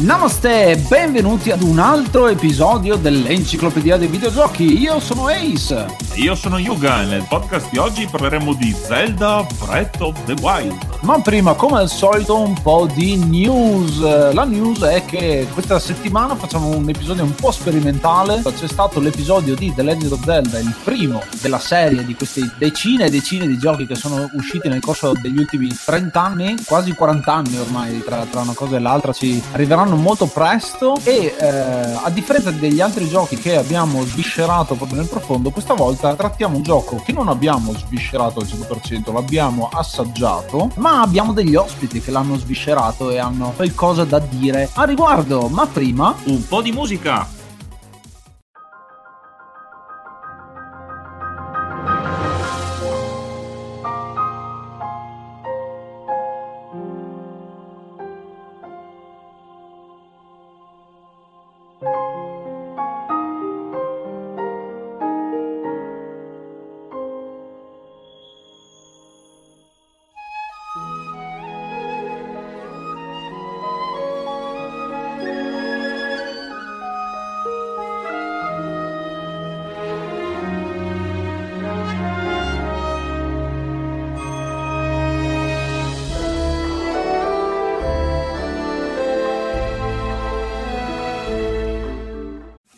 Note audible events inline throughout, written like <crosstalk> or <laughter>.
Namaste, benvenuti ad un altro episodio dell'Enciclopedia dei Videogiochi. Io sono Ace. Io sono Yuga e nel podcast di oggi parleremo di Zelda Breath of the Wild. Ma prima, come al solito, un po' di news. La news è che questa settimana facciamo un episodio un po' sperimentale. C'è stato l'episodio di The Legend of Zelda, il primo della serie di queste decine e decine di giochi che sono usciti nel corso degli ultimi 30 anni, quasi 40 anni ormai, tra, tra una cosa e l'altra, ci arriveranno molto presto. E eh, a differenza degli altri giochi che abbiamo sviscerato proprio nel profondo, questa volta trattiamo un gioco che non abbiamo sviscerato al 100%, l'abbiamo assaggiato, ma abbiamo degli ospiti che l'hanno sviscerato e hanno qualcosa da dire a riguardo. Ma prima, un po' di musica.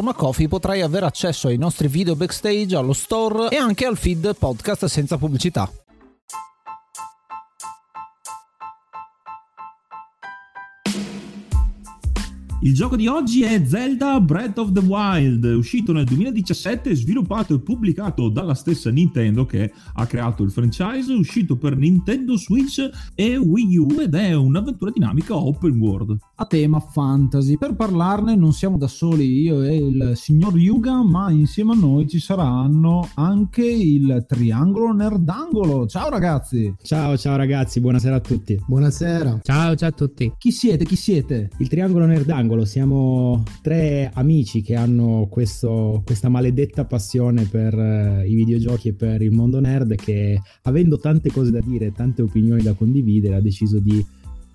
Coffee potrai avere accesso ai nostri video backstage, allo store e anche al feed podcast senza pubblicità. Il gioco di oggi è Zelda Breath of the Wild, uscito nel 2017, sviluppato e pubblicato dalla stessa Nintendo che ha creato il franchise, uscito per Nintendo Switch e Wii U ed è un'avventura dinamica open world. A tema fantasy. Per parlarne non siamo da soli io e il signor Yuga, ma insieme a noi ci saranno anche il triangolo nerdangolo. Ciao ragazzi! Ciao ciao ragazzi, buonasera a tutti. Buonasera. Ciao ciao a tutti. Chi siete? Chi siete? Il triangolo nerdangolo siamo tre amici che hanno questo, questa maledetta passione per uh, i videogiochi e per il mondo nerd che avendo tante cose da dire, tante opinioni da condividere, ha deciso di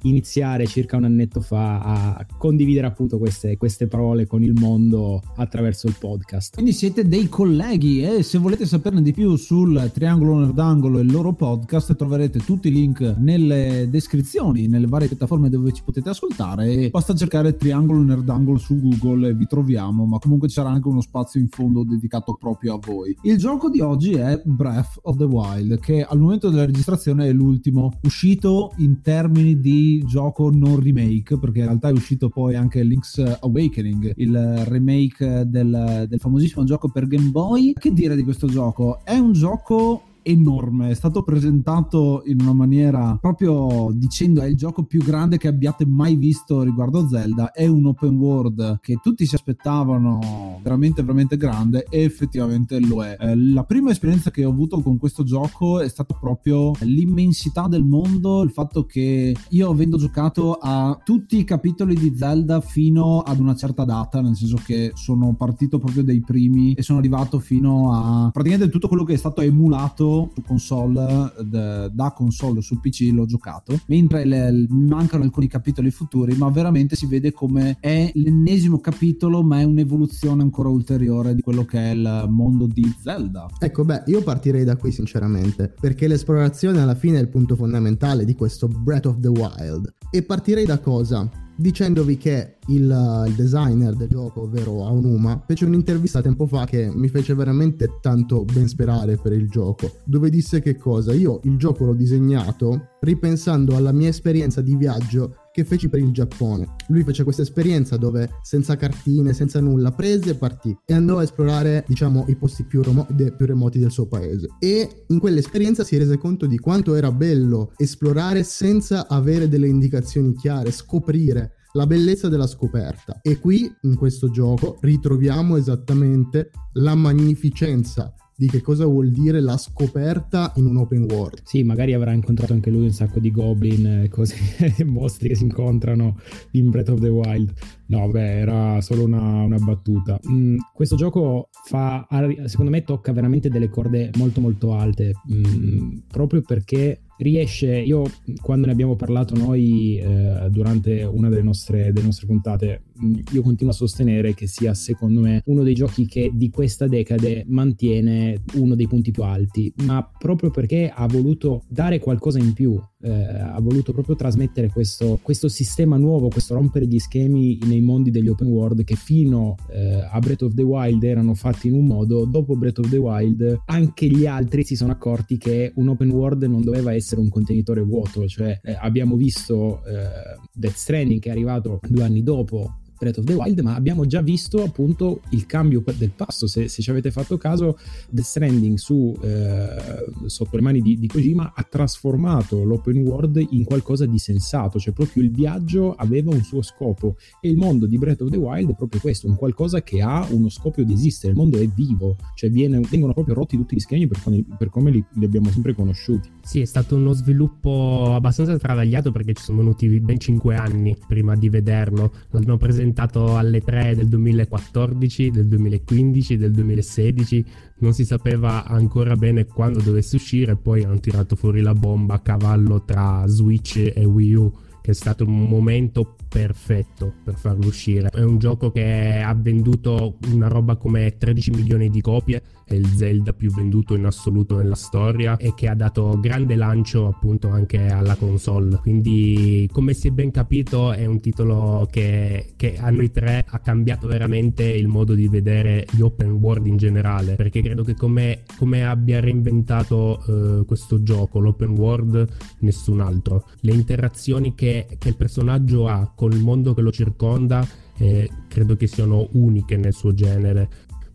iniziare circa un annetto fa a condividere appunto queste, queste, parole con il mondo attraverso il podcast. Quindi siete dei colleghi e se volete saperne di più sul Triangolo Nerdangolo e il loro podcast troverete tutti i link nelle descrizioni, nelle varie piattaforme dove ci potete ascoltare basta cercare Triangolo Nerdangolo su Google e vi troviamo, ma comunque c'era anche uno spazio in fondo dedicato proprio a voi. Il gioco di oggi è Breath of the Wild che al momento della registrazione è l'ultimo uscito in termini di gioco non remake, perché in realtà è uscito poi anche Link's Awakening, il remake del, del famosissimo gioco per Game Boy. Che dire di questo gioco? È un gioco enorme, è stato presentato in una maniera proprio dicendo è il gioco più grande che abbiate mai visto riguardo Zelda, è un open world che tutti si aspettavano veramente veramente grande e effettivamente lo è. Eh, la prima esperienza che ho avuto con questo gioco è stata proprio l'immensità del mondo, il fatto che io avendo giocato a tutti i capitoli di Zelda fino ad una certa data, nel senso che sono partito proprio dai primi e sono arrivato fino a praticamente tutto quello che è stato emulato su console da console su PC l'ho giocato, mentre le, mancano alcuni capitoli futuri, ma veramente si vede come è l'ennesimo capitolo, ma è un'evoluzione ancora ulteriore di quello che è il mondo di Zelda. Ecco, beh, io partirei da qui sinceramente, perché l'esplorazione alla fine è il punto fondamentale di questo Breath of the Wild. E partirei da cosa? Dicendovi che il, il, designer del gioco, ovvero Aonuma, fece un'intervista tempo fa che mi fece veramente tanto ben sperare per il gioco, dove disse che cosa? Io il gioco l'ho disegnato ripensando alla mia esperienza di viaggio che feci per il Giappone. Lui fece questa esperienza dove senza cartine, senza nulla, prese e partì e andò a esplorare, diciamo, i posti più, remo- de- più remoti del suo paese. E in quell'esperienza si rese conto di quanto era bello esplorare senza avere delle indicazioni chiare, scoprire la bellezza della scoperta. E qui, in questo gioco, ritroviamo esattamente la magnificenza di che cosa vuol dire la scoperta in un open world. Sì, magari avrà incontrato anche lui un sacco di goblin e cose, <laughs> mostri che si incontrano in Breath of the Wild. No, beh, era solo una, una battuta. Mm, questo gioco fa, secondo me, tocca veramente delle corde molto molto alte, mm, proprio perché riesce, io quando ne abbiamo parlato noi eh, durante una delle nostre, delle nostre puntate, mm, io continuo a sostenere che sia secondo me uno dei giochi che di questa decade mantiene uno dei punti più alti, ma proprio perché ha voluto dare qualcosa in più, eh, ha voluto proprio trasmettere questo, questo, sistema nuovo, questo rompere gli schemi nei mondi degli open world che fino eh, a Breath of the Wild erano fatti in un modo, dopo Breath of the Wild anche gli altri si sono accorti che un open world non doveva essere un contenitore vuoto, cioè eh, abbiamo visto eh, Death Stranding che è arrivato due anni dopo Breath of the Wild, ma abbiamo già visto appunto il cambio del passo. Se, se ci avete fatto caso, The Stranding su, eh, sotto le mani di, di, Kojima ha trasformato l'open world in qualcosa di sensato, cioè proprio il viaggio aveva un suo scopo e il mondo di Breath of the Wild è proprio questo, un qualcosa che ha uno scopo di esistere, il mondo è vivo, cioè viene, vengono proprio rotti tutti gli schemi per come, per come li, li abbiamo sempre conosciuti. Sì, è stato uno sviluppo abbastanza travagliato perché ci sono venuti ben 5 anni prima di vederlo. L'abbiamo presentato alle 3 del 2014, del 2015, del 2016. Non si sapeva ancora bene quando dovesse uscire, poi hanno tirato fuori la bomba a cavallo tra Switch e Wii U che è stato un momento perfetto per farlo uscire. È un gioco che ha venduto una roba come 13 milioni di copie, è il Zelda più venduto in assoluto nella storia e che ha dato grande lancio appunto anche alla console. Quindi come si è ben capito è un titolo che, che a noi tre ha cambiato veramente il modo di vedere gli open world in generale, perché credo che come, come abbia reinventato uh, questo gioco, l'open world, nessun altro. Le interazioni che che, il personaggio ha con il mondo che lo circonda eh, credo che siano uniche nel suo genere.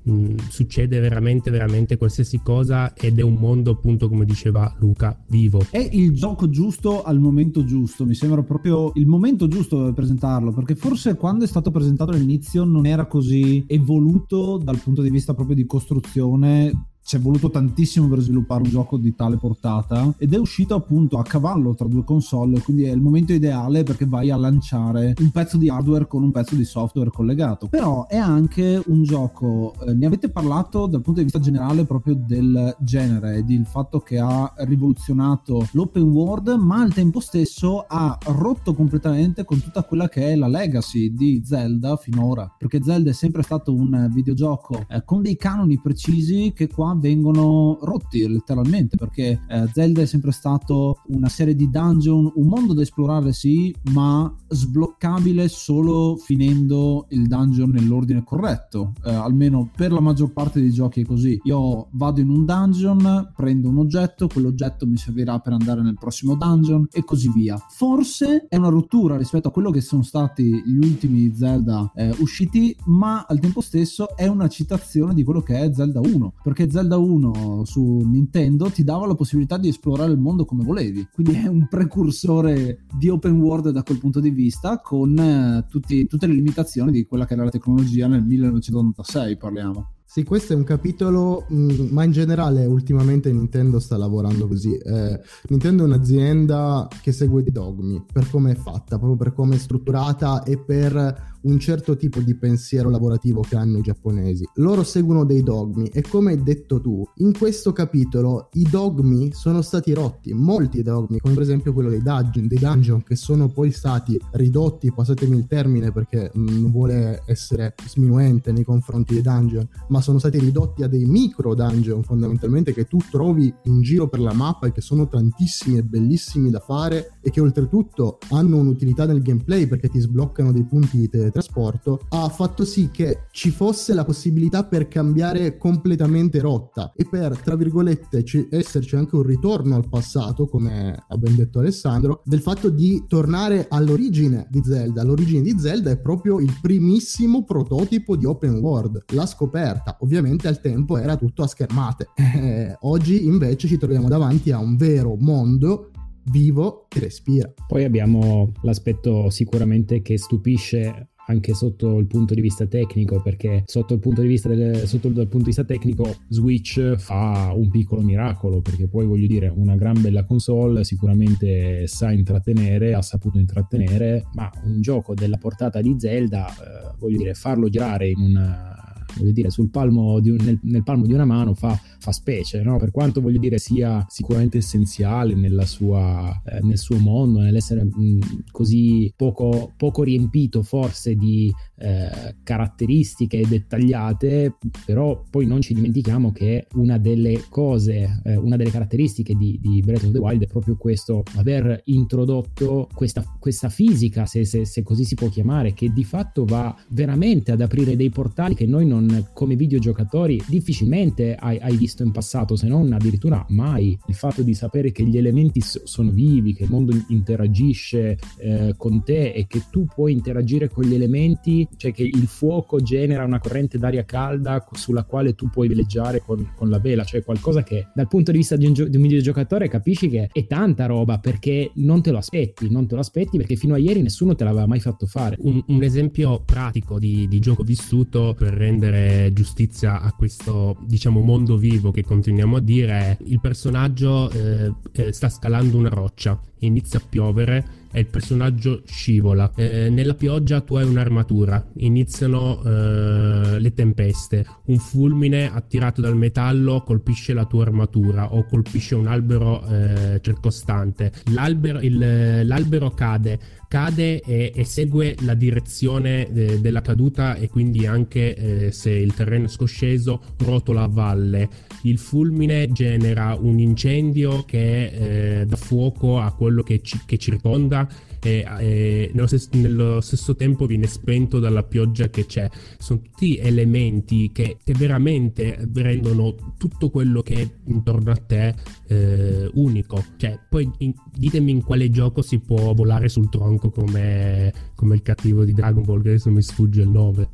Mm, succede veramente veramente qualsiasi cosa ed è un mondo appunto come diceva Luca vivo è il gioco giusto al momento giusto mi sembra proprio il momento giusto per presentarlo perché forse quando è stato presentato all'inizio non era così evoluto dal punto di vista proprio di costruzione ci è voluto tantissimo per sviluppare un gioco di tale portata ed è uscito appunto a cavallo tra due console quindi è il momento ideale perché vai a lanciare un pezzo di hardware con un pezzo di software collegato. Però è anche un gioco eh, ne avete parlato dal punto di vista generale proprio del genere e del fatto che ha rivoluzionato l'open world ma al tempo stesso ha rotto completamente con tutta quella che è la legacy di Zelda finora perché Zelda è sempre stato un videogioco eh, con dei canoni precisi che qua vengono rotti letteralmente perché eh, Zelda è sempre stato una serie di dungeon, un mondo da esplorare sì, ma sbloccabile solo finendo il dungeon nell'ordine corretto, eh, almeno per la maggior parte dei giochi è così. Io vado in un dungeon, prendo un oggetto, quell'oggetto mi servirà per andare nel prossimo dungeon e così via. Forse è una rottura rispetto a quello che sono stati gli ultimi Zelda eh, usciti, ma al tempo stesso è una citazione di quello che è Zelda 1, perché Zelda Zelda 1 su Nintendo ti dava la possibilità di esplorare il mondo come volevi, quindi è un precursore di open world da quel punto di vista con eh, tutti, tutte le limitazioni di quella che era la tecnologia nel 1986 parliamo. Sì, questo è un capitolo, mh, ma in generale ultimamente Nintendo sta lavorando così. Eh, Nintendo è un'azienda che segue dei dogmi per come è fatta, proprio per come è strutturata e per un certo tipo di pensiero lavorativo che hanno i giapponesi. Loro seguono dei dogmi e come hai detto tu, in questo capitolo i dogmi sono stati rotti, molti dogmi, come per esempio quello dei dungeon, dei dungeon che sono poi stati ridotti, passatemi il termine perché non vuole essere sminuente nei confronti dei dungeon, ma sono stati ridotti a dei micro dungeon fondamentalmente che tu trovi in giro per la mappa e che sono tantissimi e bellissimi da fare e che oltretutto hanno un'utilità nel gameplay perché ti sbloccano dei punti di teletrasporto, ha fatto sì che ci fosse la possibilità per cambiare completamente rotta e per, tra virgolette, c- esserci anche un ritorno al passato, come ha ben detto Alessandro, del fatto di tornare all'origine di Zelda. L'origine di Zelda è proprio il primissimo prototipo di open world, la scoperta. Ovviamente al tempo era tutto a schermate. <laughs> Eh, oggi invece ci troviamo davanti a un vero mondo vivo che respira. Poi abbiamo l'aspetto sicuramente che stupisce anche sotto il punto di vista tecnico, perché sotto il punto di vista, del, sotto il punto di vista tecnico Switch fa un piccolo miracolo, perché poi voglio dire, una gran bella console sicuramente sa intrattenere, ha saputo intrattenere, ma un gioco della portata di Zelda, eh, voglio dire, farlo girare in una voglio dire, sul palmo un, nel, nel, palmo di una mano fa, fa specie, no? per quanto voglio dire sia sicuramente essenziale sua, eh, nel suo mondo, nell'essere mh, così poco, poco, riempito forse di eh, caratteristiche dettagliate, però poi non ci dimentichiamo che una delle cose, eh, una delle caratteristiche di, di, Breath of the Wild è proprio questo, aver introdotto questa, questa fisica, se, se, se così si può chiamare, che di fatto va veramente ad aprire dei portali che noi non non, come videogiocatori difficilmente hai, hai, visto in passato, se non addirittura mai. Il fatto di sapere che gli elementi sono vivi, che il mondo interagisce eh, con te e che tu puoi interagire con gli elementi, cioè che il fuoco genera una corrente d'aria calda sulla quale tu puoi veleggiare con, con la vela, cioè qualcosa che dal punto di vista di un, gio- di un videogiocatore capisci che è tanta roba perché non te lo aspetti, non te lo aspetti perché fino a ieri nessuno te l'aveva mai fatto fare. Un, un esempio pratico di, di gioco vissuto per rendere rendere giustizia a questo, diciamo, mondo vivo che continuiamo a dire il personaggio eh, eh sta scalando una roccia, inizia a piovere e il personaggio scivola. Eh, nella pioggia tu hai un'armatura, iniziano eh, le tempeste, un fulmine attirato dal metallo colpisce la tua armatura o colpisce un albero eh, circostante. L'albero, il, l'albero cade, cade e, e segue la direzione de, della caduta e quindi anche eh, se il terreno è scosceso rotola a valle. Il fulmine genera un incendio che eh, dà fuoco a quello che, ci, che circonda e, e nello, stesso, nello, stesso, tempo viene spento dalla pioggia che c'è. Sono tutti elementi che, che veramente rendono tutto quello che è intorno a te eh, unico. Cioè, poi in, ditemi in quale gioco si può volare sul tronco come, come il cattivo di Dragon Ball, che adesso mi sfugge il nome.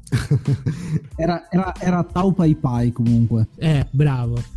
<laughs> era, era, era Tau Pai Pai comunque. Eh, bravo.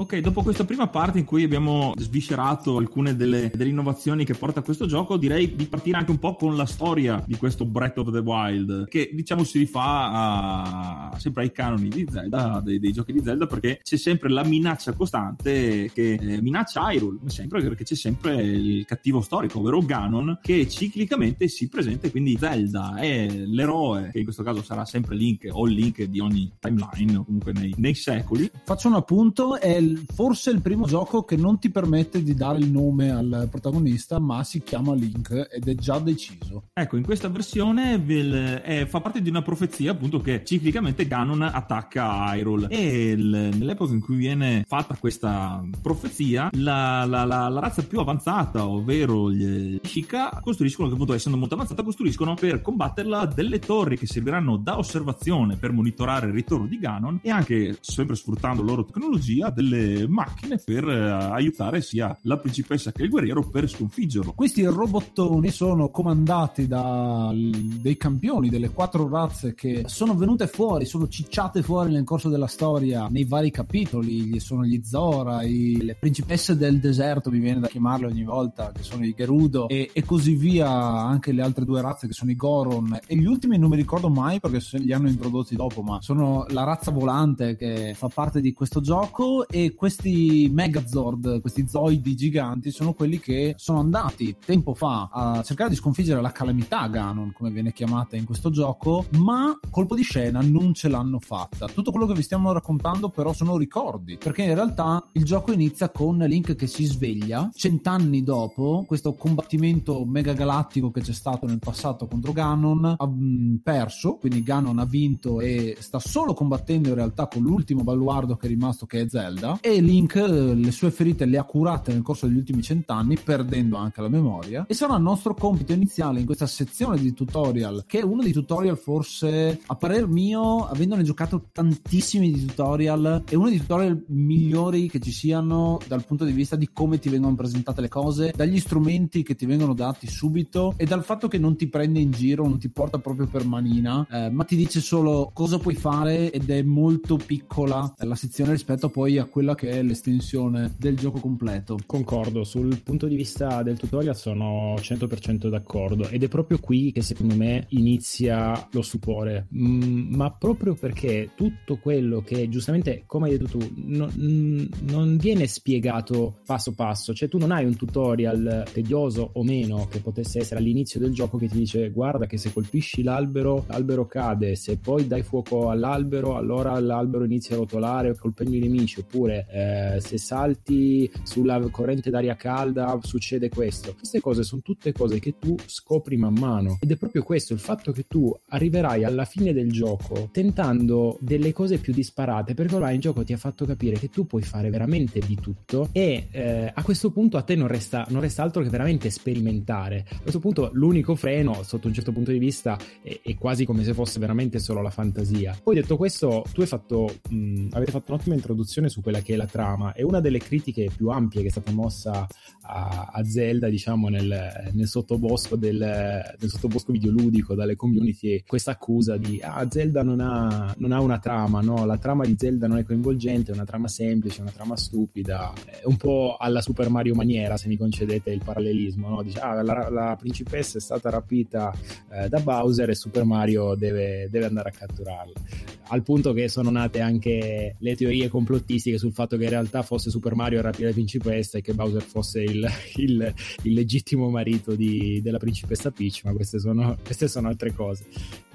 Ok, dopo questa prima parte in cui abbiamo sviscerato alcune delle, delle, innovazioni che porta questo gioco, direi di partire anche un po' con la storia di questo Breath of the Wild, che diciamo si rifà a, sempre ai canoni di Zelda, dei, dei, giochi di Zelda, perché c'è sempre la minaccia costante che eh, minaccia Hyrule, sempre perché c'è sempre il cattivo storico, ovvero Ganon, che ciclicamente si presenta, quindi Zelda è l'eroe, che in questo caso sarà sempre Link o Link di ogni timeline, o comunque nei, nei secoli. Faccio un appunto, è il, forse il primo gioco che non ti permette di dare il nome al protagonista, ma si chiama Link ed è già deciso. Ecco, in questa versione vel- è, fa parte di una profezia appunto che ciclicamente Ganon attacca Hyrule e il, nell'epoca in cui viene fatta questa profezia la, la, la, la razza più avanzata, ovvero gli Shika, costruiscono, che appunto essendo molto avanzata, costruiscono per combatterla delle torri che serviranno da osservazione per monitorare il ritorno di Ganon e anche, sempre sfruttando loro tecnologia, delle macchine per eh, aiutare sia la principessa che il guerriero per sconfiggerlo. Questi robottoni sono comandati da dei campioni delle quattro razze che sono venute fuori, sono cicciate fuori nel corso della storia nei vari capitoli, sono gli Zora, i, le principesse del deserto, mi viene da chiamarle ogni volta, che sono i Gerudo e, e così via, anche le altre due razze che sono i Goron e gli ultimi non mi ricordo mai perché li hanno introdotti dopo, ma sono la razza volante che fa parte di questo gioco e questi Megazord, questi zoidi giganti sono quelli che sono andati tempo fa a cercare di sconfiggere la calamità Ganon, come viene chiamata in questo gioco, ma colpo di scena non ce l'hanno fatta. Tutto quello che vi stiamo raccontando però sono ricordi, perché in realtà il gioco inizia con Link che si sveglia cent'anni dopo questo combattimento mega galattico che c'è stato nel passato contro Ganon, ha mm, perso, quindi Ganon ha vinto e sta solo combattendo in realtà con l'ultimo baluardo che è rimasto che è Zelda e Link eh, le sue ferite le ha curate nel corso degli ultimi cent'anni perdendo anche la memoria. E sarà il nostro compito iniziale in questa sezione di tutorial che è uno dei tutorial forse a parer mio avendone giocato tantissimi di tutorial è uno dei tutorial migliori che ci siano dal punto di vista di come ti vengono presentate le cose dagli strumenti che ti vengono dati subito e dal fatto che non ti prende in giro non ti porta proprio per manina eh, ma ti dice solo cosa puoi fare ed è molto piccola la sezione rispetto poi a quella che è l'estensione del gioco completo. Concordo sul punto di vista del tutorial sono 100% d'accordo ed è proprio qui che secondo me inizia lo stupore. Mm, ma proprio perché tutto quello che giustamente come hai detto tu non, mm, non viene spiegato passo passo. Cioè tu non hai un tutorial tedioso o meno che potesse essere all'inizio del gioco che ti dice guarda che se colpisci l'albero l'albero cade se poi dai fuoco all'albero allora l'albero inizia a rotolare colpendo i nemici oppure eh, se salti sulla corrente d'aria calda succede questo. Queste cose sono tutte cose che tu scopri man mano. Ed è proprio questo il fatto che tu arriverai alla fine del gioco tentando delle cose più disparate perché ormai il gioco ti ha fatto capire che tu puoi fare veramente di tutto e eh, a questo punto a te non resta, non resta altro che veramente sperimentare. A questo punto l'unico freno sotto un certo punto di vista è, è quasi come se fosse veramente solo la fantasia. Poi detto questo tu hai fatto mh, avete fatto un'ottima introduzione su quella che è la trama. E una delle critiche più ampie che è stata mossa a, a Zelda diciamo nel, nel sottobosco del, del, sottobosco videoludico dalle community è questa accusa di ah Zelda non ha, non ha una trama no? La trama di Zelda non è coinvolgente è una trama semplice una trama stupida è un po' alla Super Mario maniera se mi concedete il parallelismo no? dice ah la, la principessa è stata rapita eh, da Bowser e Super Mario deve, deve andare a catturarla al punto che sono nate anche le teorie complottistiche sul fatto che in realtà fosse Super Mario a rapire la principessa e che Bowser fosse il, <laughs> il, il legittimo marito di, della principessa Peach, ma queste sono, queste sono altre cose.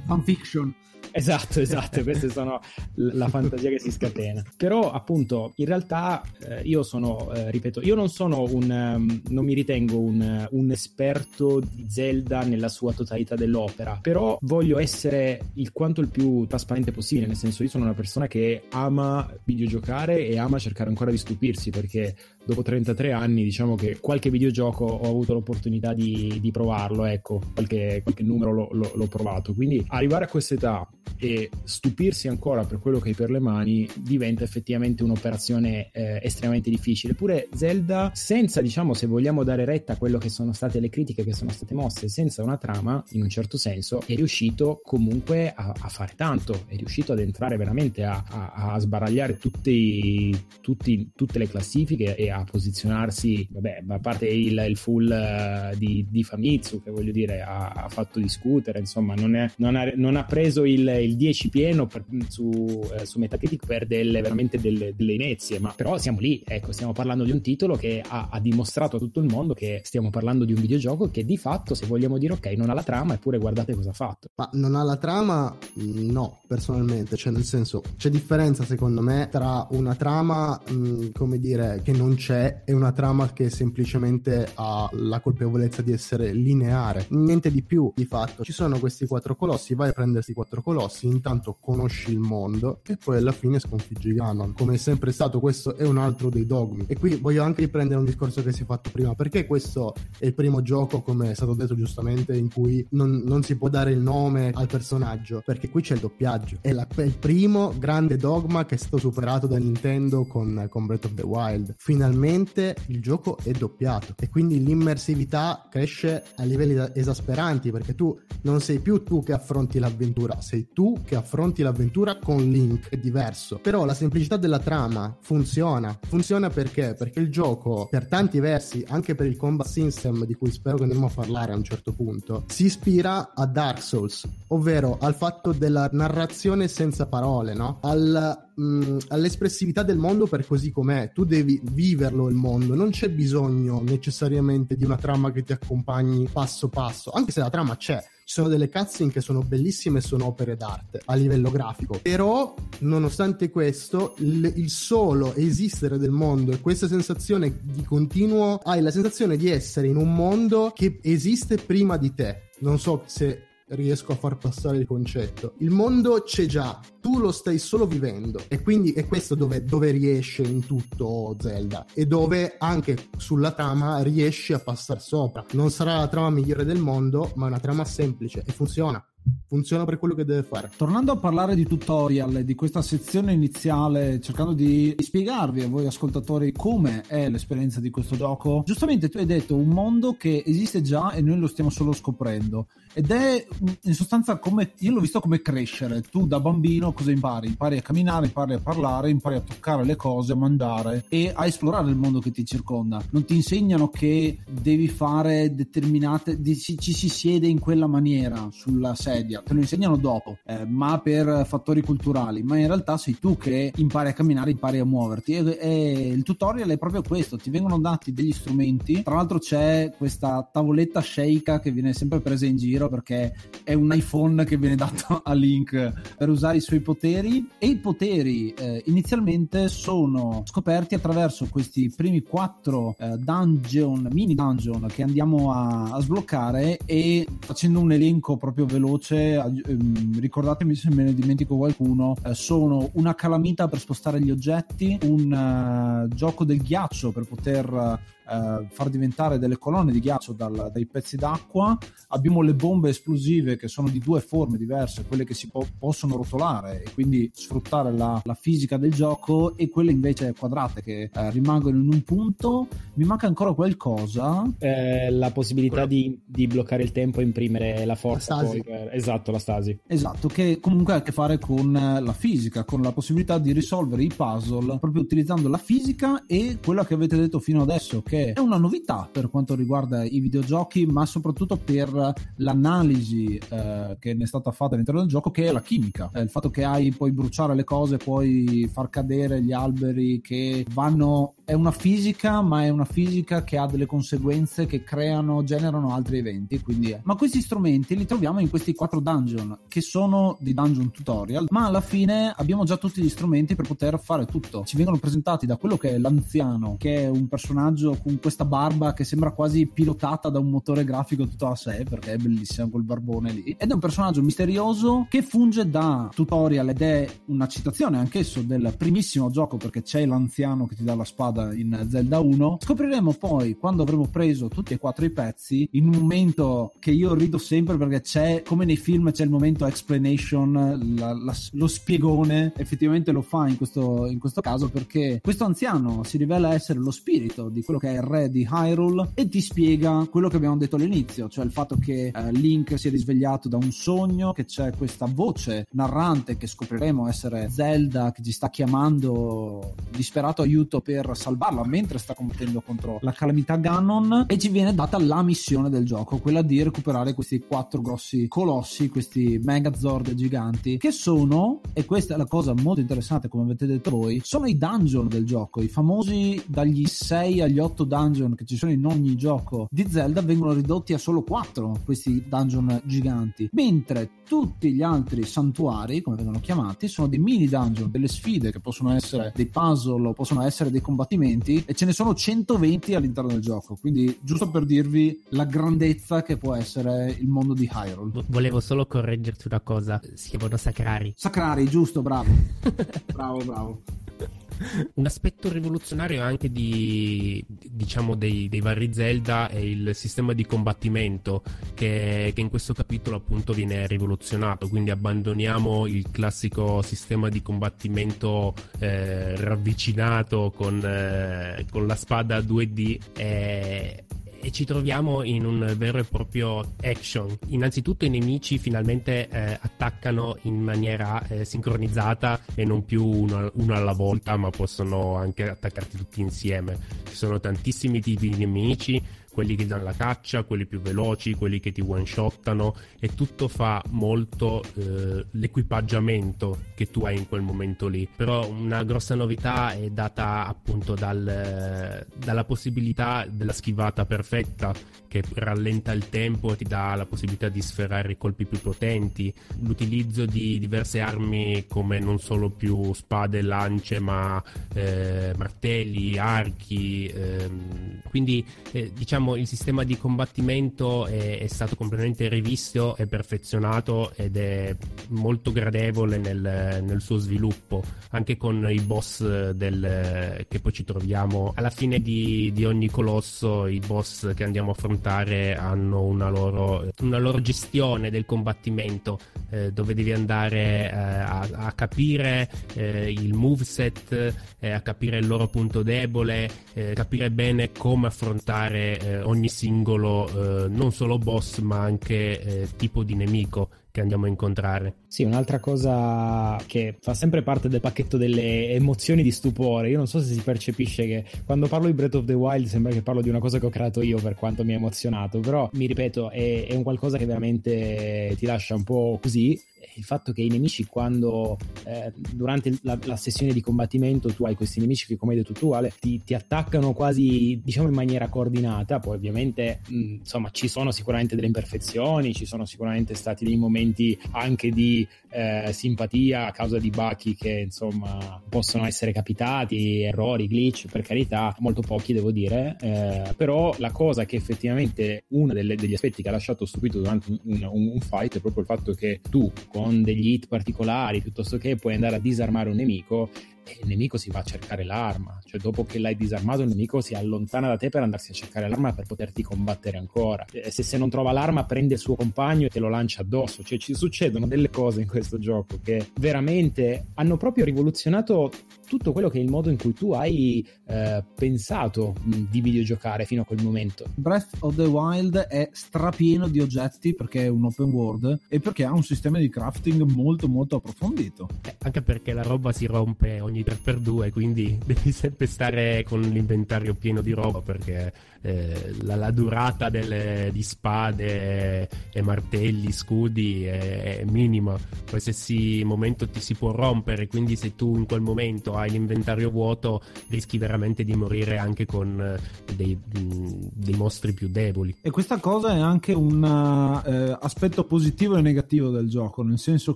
Fanfiction. Esatto, esatto, questa sono la fantasia che si scatena. Però appunto, in realtà eh, io sono, eh, ripeto, io non sono un, um, non mi ritengo un, un, esperto di Zelda nella sua totalità dell'opera, però voglio essere il quanto il più trasparente possibile, nel senso io sono una persona che ama videogiocare e ama cercare ancora di stupirsi perché dopo 33 anni diciamo che qualche videogioco ho avuto l'opportunità di, di provarlo, ecco, qualche, qualche numero l'ho, l'ho, l'ho, provato. Quindi arrivare a quest'età e stupirsi ancora per quello che hai per le mani diventa effettivamente un'operazione eh, estremamente difficile. Eppure Zelda, senza diciamo se vogliamo dare retta a quello che sono state le critiche che sono state mosse, senza una trama, in un certo senso, è riuscito comunque a, a fare tanto, è riuscito ad entrare veramente a, a, a sbaragliare tutti, tutti, tutte le classifiche e a posizionarsi, vabbè, a parte il, il full uh, di, di, Famitsu che voglio dire ha, ha fatto discutere, insomma non, è, non, ha, non ha, preso il, il il 10 pieno per, su, eh, su Metacritic per delle, veramente delle, delle, inezie, ma però siamo lì, ecco, stiamo parlando di un titolo che ha, ha, dimostrato a tutto il mondo che stiamo parlando di un videogioco che di fatto, se vogliamo dire ok, non ha la trama, eppure guardate cosa ha fatto. Ma non ha la trama? No, personalmente, cioè nel senso, c'è differenza secondo me tra una trama, mh, come dire, che non c'è e una trama che semplicemente ha la colpevolezza di essere lineare, niente di più di fatto. Ci sono questi quattro colossi, vai a prendersi quattro colossi, intanto conosci il mondo e poi alla fine sconfiggi Ganon. Come è sempre stato, questo è un altro dei dogmi. E qui voglio anche riprendere un discorso che si è fatto prima, perché questo è il primo gioco, come è stato detto giustamente, in cui non, non si può dare il nome al personaggio, perché qui c'è il doppiaggio. È, la, è il primo grande dogma che è stato superato da Nintendo con, con Breath of the Wild. Finalmente il gioco è doppiato e quindi l'immersività cresce a livelli esasperanti perché tu non sei più tu che affronti l'avventura, sei tu che affronti l'avventura con Link, è diverso. Però la semplicità della trama funziona. Funziona perché? Perché il gioco, per tanti versi, anche per il combat system di cui spero che andremo a parlare a un certo punto, si ispira a Dark Souls, ovvero al fatto della narrazione senza parole, no? Al mh, all'espressività del mondo per così com'è. Tu devi viverlo il mondo, non c'è bisogno necessariamente di una trama che ti accompagni passo passo, anche se la trama c'è. Ci sono delle cutscene che sono bellissime e sono opere d'arte a livello grafico. Però, nonostante questo, il, il solo esistere del mondo e questa sensazione di continuo, hai la sensazione di essere in un mondo che esiste prima di te. Non so se riesco a far passare il concetto. Il mondo c'è già, tu lo stai solo vivendo e quindi è questo dove, dove riesce in tutto Zelda e dove anche sulla trama riesci a passare sopra. Non sarà la trama migliore del mondo, ma è una trama semplice e funziona funziona per quello che deve fare. Tornando a parlare di tutorial, di questa sezione iniziale, cercando di spiegarvi a voi ascoltatori come è l'esperienza di questo gioco, giustamente tu hai detto un mondo che esiste già e noi lo stiamo solo scoprendo. Ed è in sostanza come io l'ho visto come crescere. Tu da bambino cosa impari? Impari a camminare, impari a parlare, impari a toccare le cose, a mangiare e a esplorare il mondo che ti circonda. Non ti insegnano che devi fare determinate. ci, ci si siede in quella maniera sulla sedia te lo insegnano dopo, eh, ma per fattori culturali, ma in realtà sei tu che impari a camminare, impari a muoverti e, e il tutorial è proprio questo, ti vengono dati degli strumenti, tra l'altro c'è questa tavoletta Sheikah che viene sempre presa in giro perché è un iPhone che viene dato <laughs> a Link per usare i suoi poteri. E i poteri eh, inizialmente sono scoperti attraverso questi primi quattro eh, dungeon, mini dungeon che andiamo a, a sbloccare. E facendo un elenco proprio veloce ehm, ricordatemi se me ne dimentico qualcuno, eh, sono una calamita per spostare gli oggetti, un uh, gioco del ghiaccio per poter eh, far diventare delle colonne di ghiaccio dal, dai pezzi d'acqua. Abbiamo le bombe esplosive che sono di due forme diverse, quelle che si po- possono rotolare e quindi sfruttare la, la, fisica del gioco e quelle invece quadrate che eh, rimangono in un punto. Mi manca ancora qualcosa. Eh, la possibilità di, di, bloccare il tempo e imprimere la forza. La per... Esatto, la stasi. Esatto, che comunque ha a che fare con la fisica, con la possibilità di risolvere i puzzle proprio utilizzando la fisica e quello che avete detto fino adesso, che è una novità per quanto riguarda i videogiochi, ma soprattutto per l'analisi eh, che ne è stata fatta all'interno del gioco, che è la chimica. Eh, il fatto che hai puoi bruciare le cose, puoi far cadere gli alberi che vanno. È una fisica, ma è una fisica che ha delle conseguenze che creano, generano altri eventi. Quindi Ma questi strumenti li troviamo in questi quattro dungeon, che sono di dungeon tutorial, ma alla fine abbiamo già tutti gli strumenti per poter fare tutto. Ci vengono presentati da quello che è l'anziano, che è un personaggio con questa barba che sembra quasi pilotata da un motore grafico tutto a sé perché è bellissimo quel barbone lì. Ed è un personaggio misterioso che funge da tutorial ed è una citazione anch'esso del primissimo gioco perché c'è l'anziano che ti dà la spada in Zelda 1 scopriremo poi quando avremo preso tutti e quattro i pezzi in un momento che io rido sempre perché c'è come nei film c'è il momento explanation la, la, lo spiegone. Effettivamente lo fa in questo, in questo caso perché questo anziano si rivela essere lo spirito di quello che è il re di Hyrule e ti spiega quello che abbiamo detto all'inizio, cioè il fatto che eh, Link si è risvegliato da un sogno, che c'è questa voce narrante che scopriremo essere Zelda che ci sta chiamando disperato aiuto per salvarla mentre sta combattendo contro la calamità Ganon e ci viene data la missione del gioco, quella di recuperare questi quattro grossi colossi, questi Megazord giganti, che sono, e questa è la cosa molto interessante come avete detto voi, sono i dungeon del gioco, i famosi dagli 6 agli 8 dungeon che ci sono in ogni gioco di Zelda vengono ridotti a solo 4 questi dungeon giganti, mentre tutti gli altri santuari, come vengono chiamati, sono dei mini dungeon, delle sfide che possono essere dei puzzle o possono essere dei combattimenti e ce ne sono 120 all'interno del gioco, quindi giusto per dirvi la grandezza che può essere il mondo di Hyrule. Volevo solo correggerti una cosa, si chiamano sacrari. Sacrari, giusto, bravo. <laughs> bravo, bravo. <laughs> Un aspetto rivoluzionario anche di, diciamo, dei, dei, vari Zelda è il sistema di combattimento che, che, in questo capitolo appunto viene rivoluzionato, quindi abbandoniamo il classico sistema di combattimento eh, ravvicinato con, eh, con la spada 2D e e ci troviamo in un vero e proprio action. Innanzitutto i nemici finalmente eh, attaccano in maniera eh, sincronizzata e non più uno, uno, alla volta, ma possono anche attaccarti tutti insieme. Ci sono tantissimi tipi di nemici quelli che danno la caccia, quelli più veloci, quelli che ti one shottano e tutto fa molto eh, l'equipaggiamento che tu hai in quel momento lì. Però una grossa novità è data appunto dal, dalla possibilità della schivata perfetta che rallenta il tempo e ti dà la possibilità di sferrare i colpi più potenti, l'utilizzo di diverse armi come non solo più spade lance ma eh, martelli, archi, ehm, quindi eh, diciamo diciamo il sistema di combattimento è, è, stato completamente rivisto e perfezionato ed è molto gradevole nel, nel suo sviluppo, anche con i boss del, che poi ci troviamo. Alla fine di, di, ogni colosso, i boss che andiamo a affrontare hanno una loro, una loro gestione del combattimento eh, dove devi andare eh, a, a, capire eh, il moveset, eh, a capire il loro punto debole, eh, capire bene come affrontare eh, ogni singolo, eh, non solo boss, ma anche eh, tipo di nemico che andiamo a incontrare. Sì, un'altra cosa che fa sempre parte del pacchetto delle emozioni di stupore. Io non so se si percepisce che quando parlo di Breath of the Wild sembra che parlo di una cosa che ho creato io per quanto mi ha emozionato, però mi ripeto, è, è un qualcosa che veramente ti lascia un po' così il fatto che i nemici quando eh, durante la, la, sessione di combattimento tu hai questi nemici che come hai detto tu Ale ti, ti attaccano quasi diciamo in maniera coordinata poi ovviamente mh, insomma ci sono sicuramente delle imperfezioni ci sono sicuramente stati dei momenti anche di eh, simpatia a causa di bacchi che insomma possono essere capitati errori glitch per carità molto pochi devo dire eh, però la cosa che effettivamente uno degli aspetti che ha lasciato stupito durante un, un, un fight è proprio il fatto che tu con degli hit particolari piuttosto che puoi andare a disarmare un nemico e il nemico si va a cercare l'arma, cioè dopo che l'hai disarmato il nemico si allontana da te per andarsi a cercare l'arma per poterti combattere ancora. E se, se non trova l'arma prende il suo compagno e te lo lancia addosso, cioè ci succedono delle cose in questo gioco che veramente hanno proprio rivoluzionato tutto quello che è il modo in cui tu hai eh, pensato di videogiocare fino a quel momento. Breath of the Wild è strapieno di oggetti perché è un open world e perché ha un sistema di crafting molto molto approfondito. Eh, anche perché la roba si rompe ogni ogni 3x2, quindi <laughs> devi sempre stare con l'inventario pieno di roba perché eh, la, la, durata delle, di spade e martelli, scudi è, è, minima. Qualsiasi momento ti si può rompere, quindi se tu in quel momento hai l'inventario vuoto rischi veramente di morire anche con eh, dei, dei mostri più deboli. E questa cosa è anche un uh, aspetto positivo e negativo del gioco, nel senso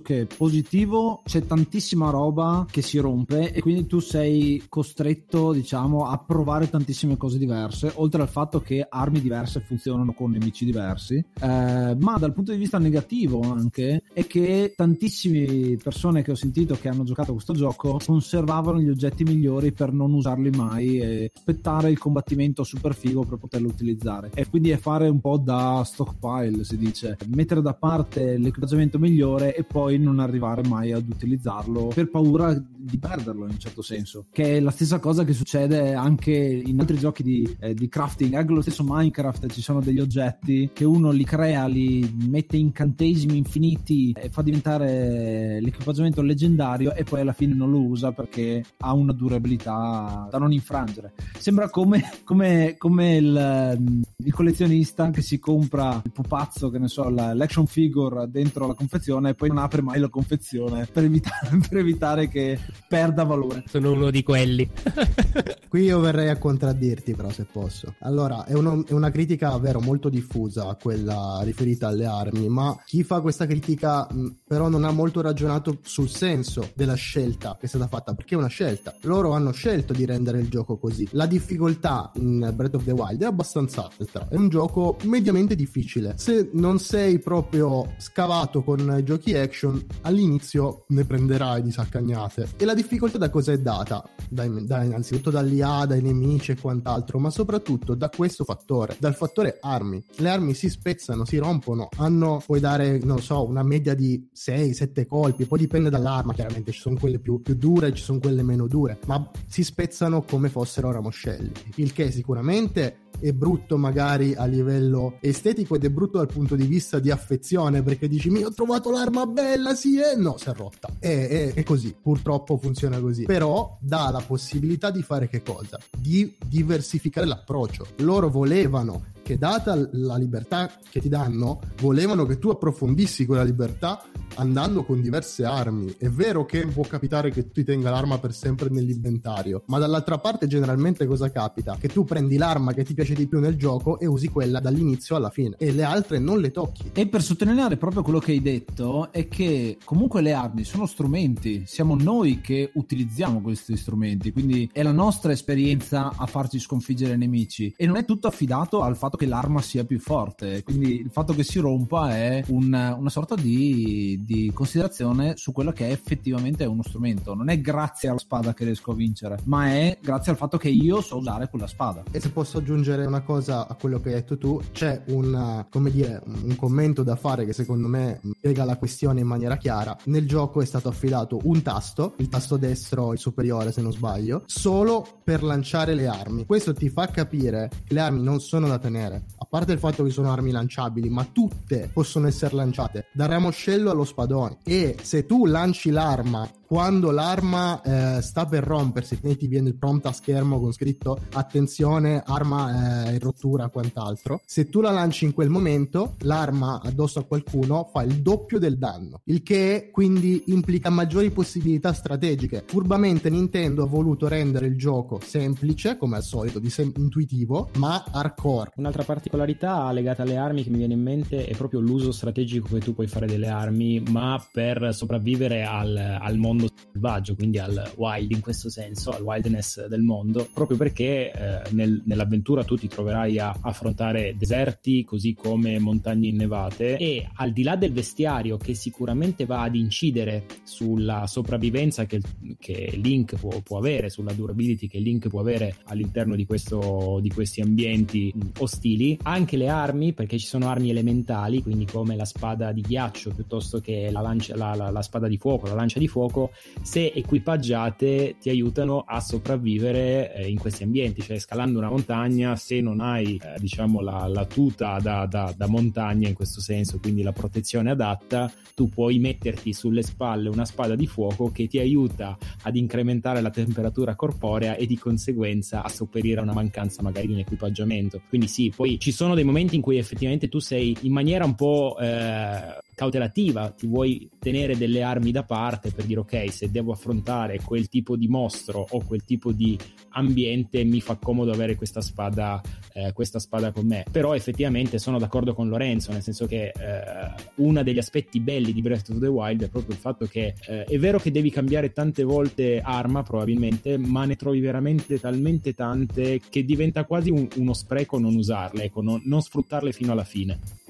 che positivo c'è tantissima roba che si rompe e quindi tu sei costretto, diciamo, a provare tantissime cose diverse, oltre al fatto che armi diverse funzionano con nemici diversi. Eh, ma dal punto di vista negativo anche è che tantissime persone che ho sentito che hanno giocato a questo gioco conservavano gli oggetti migliori per non usarli mai e aspettare il combattimento super figo per poterlo utilizzare. E quindi è fare un po' da stockpile, si dice, mettere da parte l'equipaggiamento migliore e poi non arrivare mai ad utilizzarlo per paura di perderlo in un certo senso. Che è la stessa cosa che succede anche in altri giochi di, eh, di crafting, anche lo stesso Minecraft ci sono degli oggetti che uno li crea, li mette incantesimi infiniti e fa diventare l'equipaggiamento leggendario e poi alla fine non lo usa perché ha una durabilità da non infrangere. Sembra come, come, come il, il, collezionista che si compra il pupazzo, che ne so, l'action figure dentro la confezione e poi non apre mai la confezione per evitare, <laughs> per evitare che perda valore. Sono uno di quelli. <laughs> Qui io verrei a contraddirti, però, se posso. Allora, è, uno, è una critica, vero, molto diffusa, quella riferita alle armi, ma chi fa questa critica, mh, però, non ha molto ragionato sul senso della scelta che è stata fatta, perché è una scelta. Loro hanno scelto di rendere il gioco così. La difficoltà in Breath of the Wild è abbastanza alta. È un gioco mediamente difficile. Se non sei proprio scavato con giochi action, all'inizio ne prenderai di saccagnate. E la difficoltà da cosa è data? Da, da, innanzitutto dall'IA, dai nemici e quant'altro, ma soprattutto da questo fattore, dal fattore armi. Le armi si spezzano, si rompono, hanno, puoi dare, non so, una media di 6-7 colpi, poi dipende dall'arma, chiaramente ci sono quelle più, più dure, ci sono quelle meno dure, ma si spezzano come fossero ramoscelli, il che sicuramente è brutto magari a livello estetico ed è brutto dal punto di vista di affezione perché dici mi ho trovato l'arma bella sì e no si è rotta è, è, è, così purtroppo funziona così però dà la possibilità di fare che cosa? di diversificare l'approccio loro volevano che data la libertà che ti danno, volevano che tu approfondissi quella libertà andando con diverse armi. È vero che può capitare che tu tenga l'arma per sempre nell'inventario, ma dall'altra parte generalmente cosa capita? Che tu prendi l'arma che ti piace di più nel gioco e usi quella dall'inizio alla fine e le altre non le tocchi. E per sottolineare proprio quello che hai detto è che comunque le armi sono strumenti, siamo noi che utilizziamo questi strumenti, quindi è la nostra esperienza a farci sconfiggere i nemici e non è tutto affidato al fatto che l'arma sia più forte. Quindi il fatto che si rompa è un, una sorta di, di, considerazione su quello che è effettivamente uno strumento. Non è grazie alla spada che riesco a vincere, ma è grazie al fatto che io so usare quella spada. E se posso aggiungere una cosa a quello che hai detto tu, c'è un, dire, un commento da fare che secondo me spiega la questione in maniera chiara. Nel gioco è stato affidato un tasto, il tasto destro, il superiore se non sbaglio, solo per lanciare le armi. Questo ti fa capire che le armi non sono da tenere tenere. A parte il fatto che sono armi lanciabili, ma tutte possono essere lanciate, dal ramoscello allo spadone. E se tu lanci l'arma quando l'arma eh, sta per rompersi, quindi ti viene il prompt a schermo con scritto attenzione, arma eh, in rottura, quant'altro. Se tu la lanci in quel momento, l'arma addosso a qualcuno fa il doppio del danno, il che quindi implica maggiori possibilità strategiche. Furbamente Nintendo ha voluto rendere il gioco semplice, come al solito, di sem- intuitivo, ma hardcore. Un'altra particolarità legata alle armi che mi viene in mente è proprio l'uso strategico che tu puoi fare delle armi, ma per sopravvivere al, al mondo mondo selvaggio, quindi al wild in questo senso, al wildness del mondo, proprio perché eh, nel, nell'avventura tu ti troverai a affrontare deserti così come montagne innevate e al di là del vestiario che sicuramente va ad incidere sulla sopravvivenza che, che Link può, può, avere, sulla durability che Link può avere all'interno di, questo, di questi ambienti ostili, anche le armi, perché ci sono armi elementali, quindi come la spada di ghiaccio piuttosto che la, lancia, la, la, la spada di fuoco, la lancia di fuoco, se equipaggiate ti aiutano a sopravvivere eh, in questi ambienti, cioè scalando una montagna, se non hai eh, diciamo la, la tuta da, da, da, montagna in questo senso, quindi la protezione adatta, tu puoi metterti sulle spalle una spada di fuoco che ti aiuta ad incrementare la temperatura corporea e di conseguenza a sopperire a una mancanza magari di un equipaggiamento. Quindi sì, poi ci sono dei momenti in cui effettivamente tu sei in maniera un po' eh, cautelativa, ti vuoi tenere delle armi da parte per dire ok, se devo affrontare quel tipo di mostro o quel tipo di ambiente mi fa comodo avere questa spada, eh, questa spada con me. Però effettivamente sono d'accordo con Lorenzo, nel senso che eh, uno degli aspetti belli di Breath of the Wild è proprio il fatto che eh, è vero che devi cambiare tante volte arma probabilmente, ma ne trovi veramente talmente tante che diventa quasi un, uno spreco non usarle, ecco, non, non sfruttarle fino alla fine.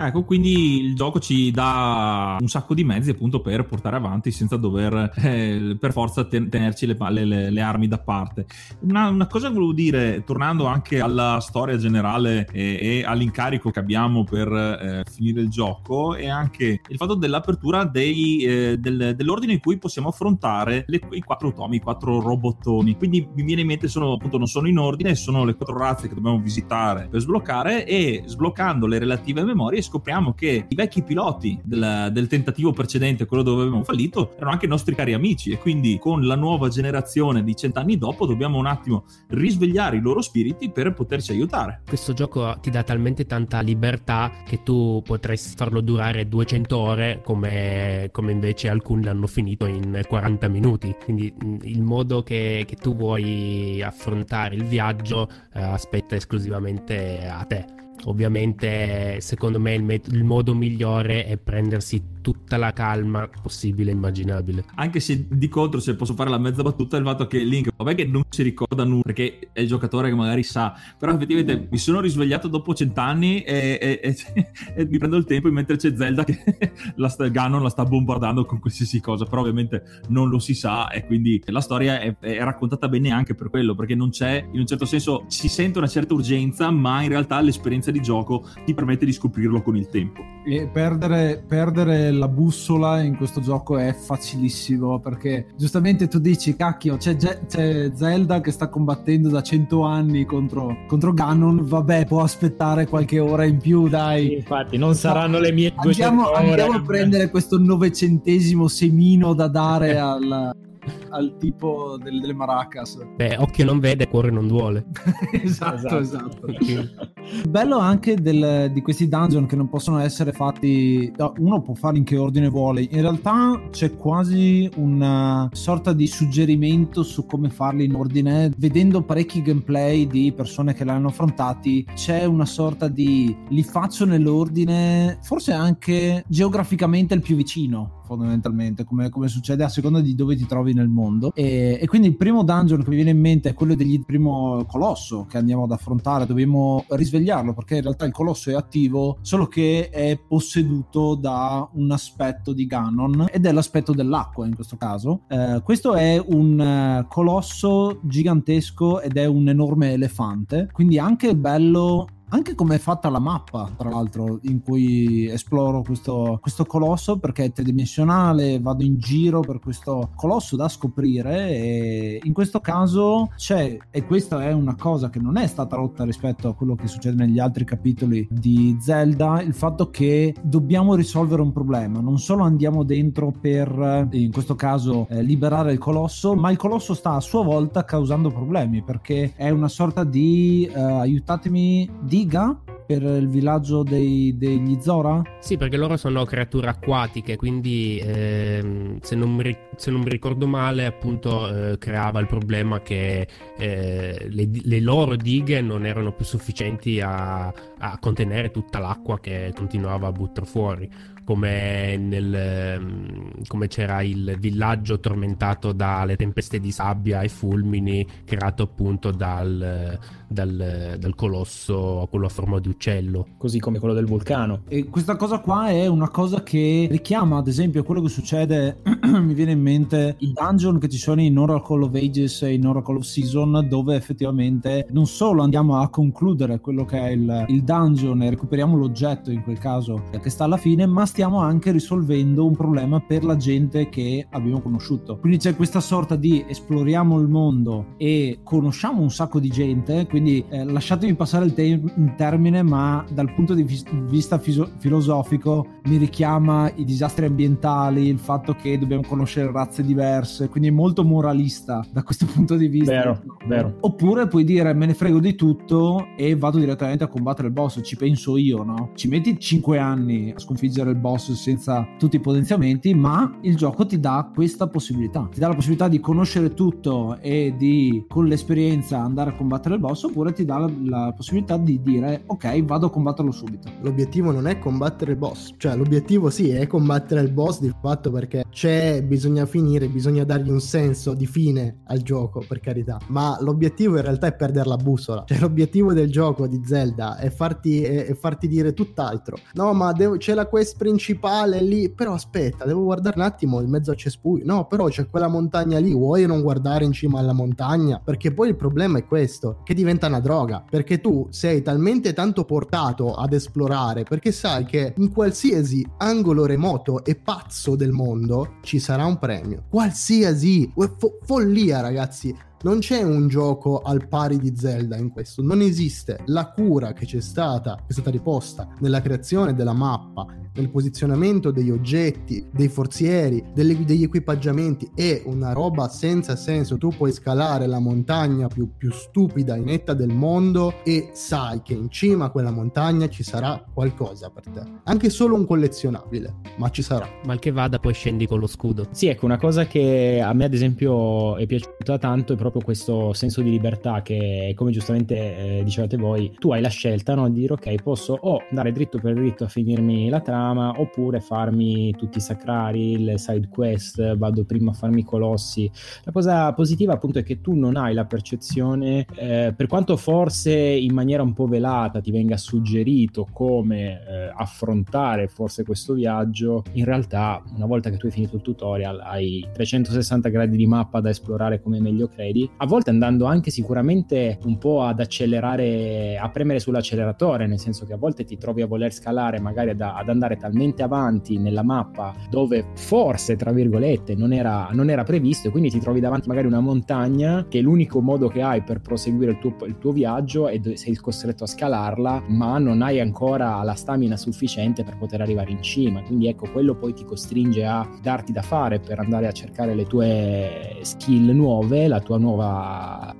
Ecco, quindi il gioco ci dà un sacco di mezzi appunto per portare avanti senza dover eh, per forza ten- tenerci le, le, le, armi da parte. Una, una, cosa che volevo dire, tornando anche alla storia generale e, e all'incarico che abbiamo per eh, finire il gioco, è anche il fatto dell'apertura dei, eh, del, dell'ordine in cui possiamo affrontare le, i quattro automi, i quattro robottoni. Quindi mi viene in mente, sono appunto non sono in ordine, sono le quattro razze che dobbiamo visitare per sbloccare e sbloccando le relative memorie scopriamo che i vecchi piloti del, del tentativo precedente, quello dove avevamo fallito, erano anche i nostri cari amici e quindi con la nuova generazione di cent'anni dopo dobbiamo un attimo risvegliare i loro spiriti per poterci aiutare. Questo gioco ti dà talmente tanta libertà che tu potresti farlo durare 200 ore come, come invece alcuni l'hanno finito in 40 minuti. Quindi il modo che, che tu vuoi affrontare il viaggio eh, aspetta esclusivamente a te. Ovviamente, secondo me, il, met- il, modo migliore è prendersi tutta la calma possibile e immaginabile. Anche se di contro, se posso fare la mezza battuta, è il fatto che Link, vabbè che non si ricorda nulla, perché è il giocatore che magari sa, però effettivamente mi sono risvegliato dopo cent'anni e, e, e, <laughs> e mi prendo il tempo mentre c'è Zelda che <laughs> la sta, Ganon la sta bombardando con qualsiasi cosa, però ovviamente non lo si sa e quindi la storia è, è raccontata bene anche per quello, perché non c'è, in un certo senso, si sente una certa urgenza, ma in realtà l'esperienza di gioco ti permette di scoprirlo con il tempo. E perdere, perdere la bussola in questo gioco è facilissimo perché giustamente tu dici cacchio c'è, c'è Zelda che sta combattendo da 100 anni contro, contro Ganon vabbè può aspettare qualche ora in più dai. Infatti non saranno le mie 200 andiamo, ore. andiamo a prendere questo novecentesimo semino da dare <laughs> al al tipo del, delle maracas. Beh, occhio non vede, cuore non duole. <laughs> esatto, esatto. esatto. <laughs> Bello anche del, di questi dungeon che non possono essere fatti. Uno può farli in che ordine vuole. In realtà c'è quasi una sorta di suggerimento su come farli in ordine. Vedendo parecchi gameplay di persone che l'hanno affrontati, c'è una sorta di li faccio nell'ordine, forse anche geograficamente il più vicino fondamentalmente, come, come, succede a seconda di dove ti trovi nel mondo. E, e, quindi il primo dungeon che mi viene in mente è quello del primo colosso che andiamo ad affrontare. Dobbiamo risvegliarlo perché in realtà il colosso è attivo, solo che è posseduto da un aspetto di Ganon ed è l'aspetto dell'acqua in questo caso. Eh, questo è un eh, colosso gigantesco ed è un enorme elefante, quindi anche bello anche come è fatta la mappa, tra l'altro, in cui esploro questo, questo, colosso perché è tridimensionale, vado in giro per questo colosso da scoprire e in questo caso c'è, e questa è una cosa che non è stata rotta rispetto a quello che succede negli altri capitoli di Zelda, il fatto che dobbiamo risolvere un problema, non solo andiamo dentro per, in questo caso, eh, liberare il colosso, ma il colosso sta a sua volta causando problemi perché è una sorta di, eh, aiutatemi, di diga per il villaggio dei, degli Zora? Sì, perché loro sono creature acquatiche, quindi ehm, se, non mi, se, non mi, ricordo male, appunto eh, creava il problema che eh, le, le, loro dighe non erano più sufficienti a, a contenere tutta l'acqua che continuava a buttare fuori come, nel, ehm, come c'era il villaggio tormentato dalle tempeste di sabbia e fulmini creato appunto dal, dal, dal colosso, quello a forma di uccello. Così come quello del vulcano. E questa cosa qua è una cosa che richiama ad esempio quello che succede, <clears throat> mi viene in mente i dungeon che ci sono in Oracle of Ages e in Oracle of Season dove effettivamente non solo andiamo a concludere quello che è il, il dungeon e recuperiamo l'oggetto in quel caso che sta alla fine, ma stiamo stiamo anche risolvendo un problema per la gente che abbiamo conosciuto. Quindi c'è questa sorta di esploriamo il mondo e conosciamo un sacco di gente, quindi eh, lasciatemi passare il, te- il, termine, ma dal punto di vis- vista fiso- filosofico mi richiama i disastri ambientali, il fatto che dobbiamo conoscere razze diverse, quindi è molto moralista da questo <laughs> punto di vista. Vero, vero. Oppure puoi dire me ne frego di tutto e vado direttamente a combattere il boss, ci penso io, no? Ci metti 5 anni a sconfiggere il boss senza tutti i potenziamenti, ma il gioco ti dà questa possibilità. Ti dà la possibilità di conoscere tutto e di con l'esperienza andare a combattere il boss, oppure ti dà la, la possibilità di dire ok, vado a combatterlo subito. L'obiettivo non è combattere il boss, cioè l'obiettivo sì è combattere il boss di fatto perché c'è, bisogna finire, bisogna dargli un senso di fine al gioco, per carità, ma l'obiettivo in realtà è perdere la bussola, cioè l'obiettivo del gioco di Zelda è farti, è, è farti dire tutt'altro. No, ma devo, c'è la quest principale lì, però aspetta, devo guardare un attimo in mezzo a cespuglio. No, però c'è quella montagna lì, vuoi non guardare in cima alla montagna? Perché poi il problema è questo, che diventa una droga, perché tu sei talmente tanto portato ad esplorare, perché sai che in qualsiasi angolo remoto e pazzo del mondo ci sarà un premio. Qualsiasi, fo- follia ragazzi, non c'è un gioco al pari di Zelda in questo, non esiste. La cura che c'è stata, che è stata riposta nella creazione della mappa, nel posizionamento degli oggetti, dei forzieri, delle, degli equipaggiamenti è una roba senza senso. Tu puoi scalare la montagna più, più stupida e netta del mondo e sai che in cima a quella montagna ci sarà qualcosa per te. Anche solo un collezionabile, ma ci sarà. Mal che vada, poi scendi con lo scudo. Sì, ecco, una cosa che a me ad esempio è piaciuta tanto è proprio questo senso di libertà che, come giustamente eh, dicevate voi, tu hai la scelta no, di dire ok, posso o andare dritto per dritto a finirmi la trama oppure farmi tutti i sacrari, le side quest, vado prima a farmi i colossi. La cosa positiva appunto è che tu non hai la percezione, eh, per quanto forse in maniera un po' velata ti venga suggerito come eh, affrontare forse questo viaggio, in realtà una volta che tu hai finito il tutorial hai 360 gradi di mappa da esplorare come meglio credi, a volte andando anche sicuramente un po' ad accelerare, a premere sull'acceleratore, nel senso che a volte ti trovi a voler scalare magari ad, ad andare talmente avanti nella mappa dove forse, tra virgolette, non era, non era previsto e quindi ti trovi davanti magari una montagna che l'unico modo che hai per proseguire il tuo, il tuo viaggio e sei costretto a scalarla, ma non hai ancora la stamina sufficiente per poter arrivare in cima. Quindi ecco, quello poi ti costringe a darti da fare per andare a cercare le tue skill nuove, la tua nuova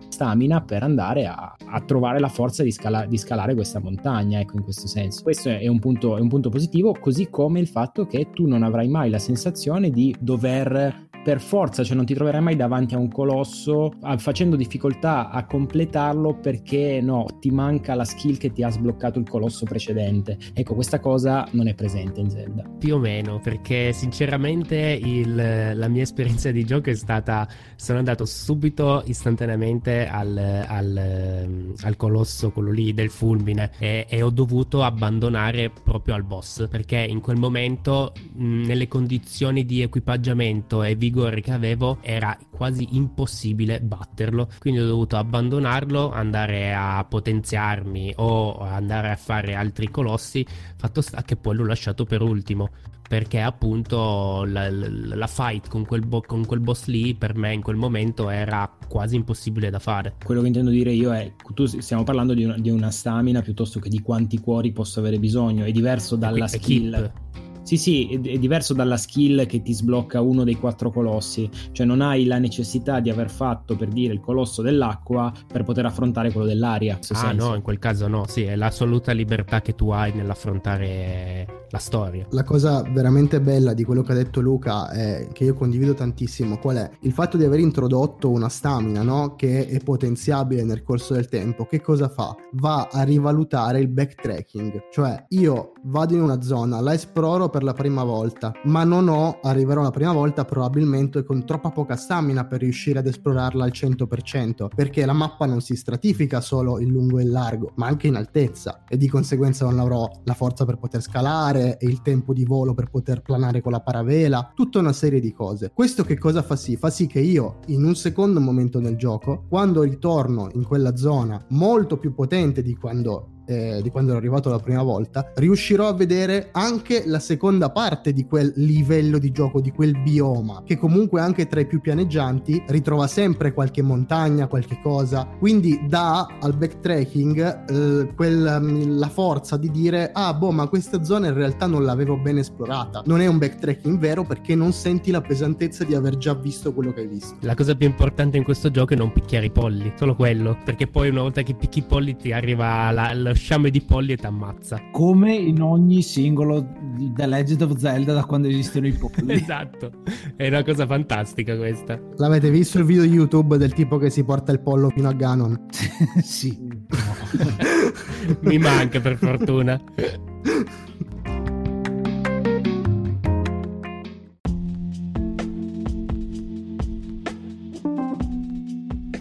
stamina per andare a, a trovare la forza di, scala, di, scalare questa montagna, ecco in questo senso. Questo è un punto, è un punto positivo, così come il fatto che tu non avrai mai la sensazione di dover per forza, cioè non ti troverai mai davanti a un colosso facendo difficoltà a completarlo perché no, ti manca la skill che ti ha sbloccato il colosso precedente. Ecco, questa cosa non è presente in Zelda. Più o meno, perché sinceramente il, la mia esperienza di gioco è stata, sono andato subito istantaneamente al, al, al colosso, quello lì del fulmine, e, e, ho dovuto abbandonare proprio al boss, perché in quel momento, mh, nelle condizioni di equipaggiamento e vigore vigore che avevo era quasi impossibile batterlo. Quindi ho dovuto abbandonarlo, andare a potenziarmi o andare a fare altri colossi. Fatto sta che poi l'ho lasciato per ultimo. Perché appunto la, la, la fight con quel, bo- con quel, boss lì per me in quel momento era quasi impossibile da fare. Quello che intendo dire io è: tu stiamo parlando di una, di una stamina piuttosto che di quanti cuori posso avere bisogno. È diverso dalla Equi- skill. equip. Sì, sì, è, è diverso dalla skill che ti sblocca uno dei quattro colossi, cioè non hai la necessità di aver fatto, per dire, il colosso dell'acqua per poter affrontare quello dell'aria. Ah senso. no, in quel caso no, sì, è l'assoluta libertà che tu hai nell'affrontare la storia. La cosa veramente bella di quello che ha detto Luca, è, che io condivido tantissimo, qual è? Il fatto di aver introdotto una stamina, no? Che è potenziabile nel corso del tempo. Che cosa fa? Va a rivalutare il backtracking, cioè io vado in una zona, la esploro per la prima volta, ma non ho, arriverò la prima volta probabilmente con troppa poca stamina per riuscire ad esplorarla al 100%, perché la mappa non si stratifica solo in lungo e in largo, ma anche in altezza e di conseguenza non avrò la forza per poter scalare il tempo di volo per poter planare con la paravela, tutta una serie di cose. Questo che cosa fa sì? Fa sì che io in un secondo momento nel gioco, quando ritorno in quella zona molto più potente di quando eh, di quando ero arrivato la prima volta, riuscirò a vedere anche la seconda parte di quel livello di gioco, di quel bioma, che comunque anche tra i più pianeggianti ritrova sempre qualche montagna, qualche cosa, quindi dà al backtracking eh, quel, mm, la forza di dire ah boh ma questa zona in realtà non l'avevo ben esplorata. Non è un backtracking vero perché non senti la pesantezza di aver già visto quello che hai visto. La cosa più importante in questo gioco è non picchiare i polli, solo quello, perché poi una volta che picchi i polli ti arriva la, lo sciame di polli e t'ammazza. Come in ogni singolo di The Legend of Zelda da quando esistono i <laughs> polli. esatto, è una cosa fantastica questa. L'avete visto il video YouTube del tipo che si porta il pollo fino a Ganon? <laughs> sì. <laughs> Mi manca per fortuna.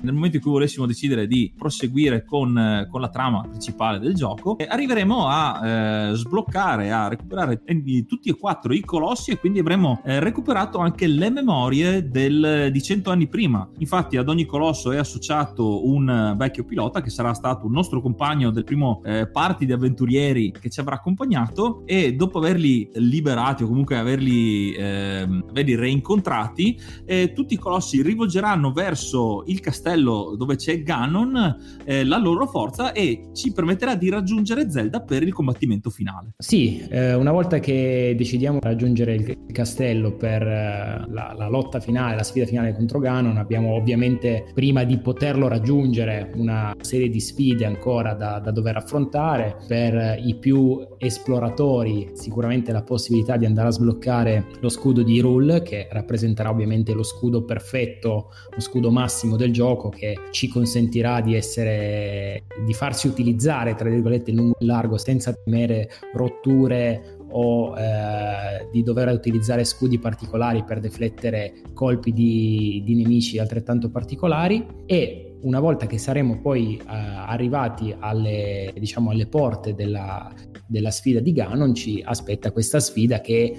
Nel momento in cui volessimo decidere di proseguire con, eh, con la trama principale del gioco, eh, arriveremo a eh, sbloccare, a recuperare eh, tutti e quattro i colossi e quindi avremo eh, recuperato anche le memorie del, di cento anni prima. Infatti ad ogni colosso è associato un vecchio pilota che sarà stato un nostro compagno del primo eh, party di avventurieri che ci avrà accompagnato e dopo averli liberati o comunque averli, ehm, averli reincontrati, tutti i colossi rivolgeranno verso il castello castello dove c'è Ganon eh, la loro forza e ci permetterà di raggiungere Zelda per il combattimento finale. Sì, eh, una volta che decidiamo di raggiungere il castello per eh, la, la, lotta finale, la sfida finale contro Ganon, abbiamo ovviamente prima di poterlo raggiungere una serie di sfide ancora da, da dover affrontare. Per i più esploratori sicuramente la possibilità di andare a sbloccare lo scudo di Rule che rappresenterà ovviamente lo scudo perfetto, lo scudo massimo del gioco gioco che ci consentirà di essere di farsi utilizzare tra virgolette lungo e largo senza temere rotture o eh, di dover utilizzare scudi particolari per deflettere colpi di, di nemici altrettanto particolari. E una volta che saremo poi eh, arrivati alle, diciamo, alle porte della, della sfida di Ganon ci aspetta questa sfida che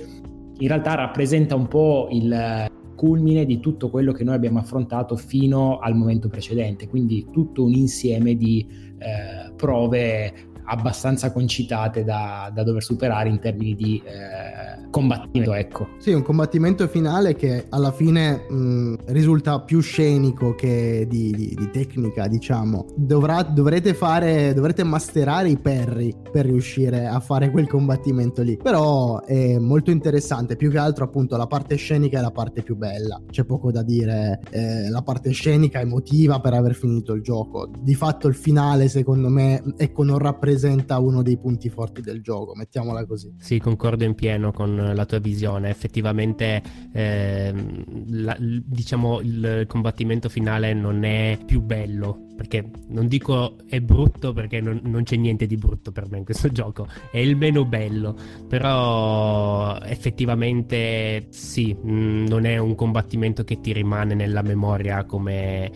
in realtà rappresenta un po' il, culmine di tutto quello che noi abbiamo affrontato fino al momento precedente, quindi tutto un insieme di eh, prove abbastanza concitate da, da, dover superare in termini di eh, combattimento. Ecco. Sì, un combattimento finale che alla fine mh, risulta più scenico che di, di, di tecnica, diciamo. Dovrà, dovrete fare, dovrete masterare i perri per riuscire a fare quel combattimento lì. Però è molto interessante, più che altro appunto la parte scenica è la parte più bella. C'è poco da dire, eh, la parte scenica emotiva per aver finito il gioco. Di fatto il finale secondo me ecco non rappresenta rappresenta uno dei punti forti del gioco, mettiamola così. Sì, concordo in pieno con la tua visione. Effettivamente, eh, la, diciamo, il combattimento finale non è più bello. Perché non dico è brutto perché non, non c'è niente di brutto per me in questo <laughs> gioco, è il meno bello, però effettivamente sì, mm, non è un combattimento che ti rimane nella memoria come,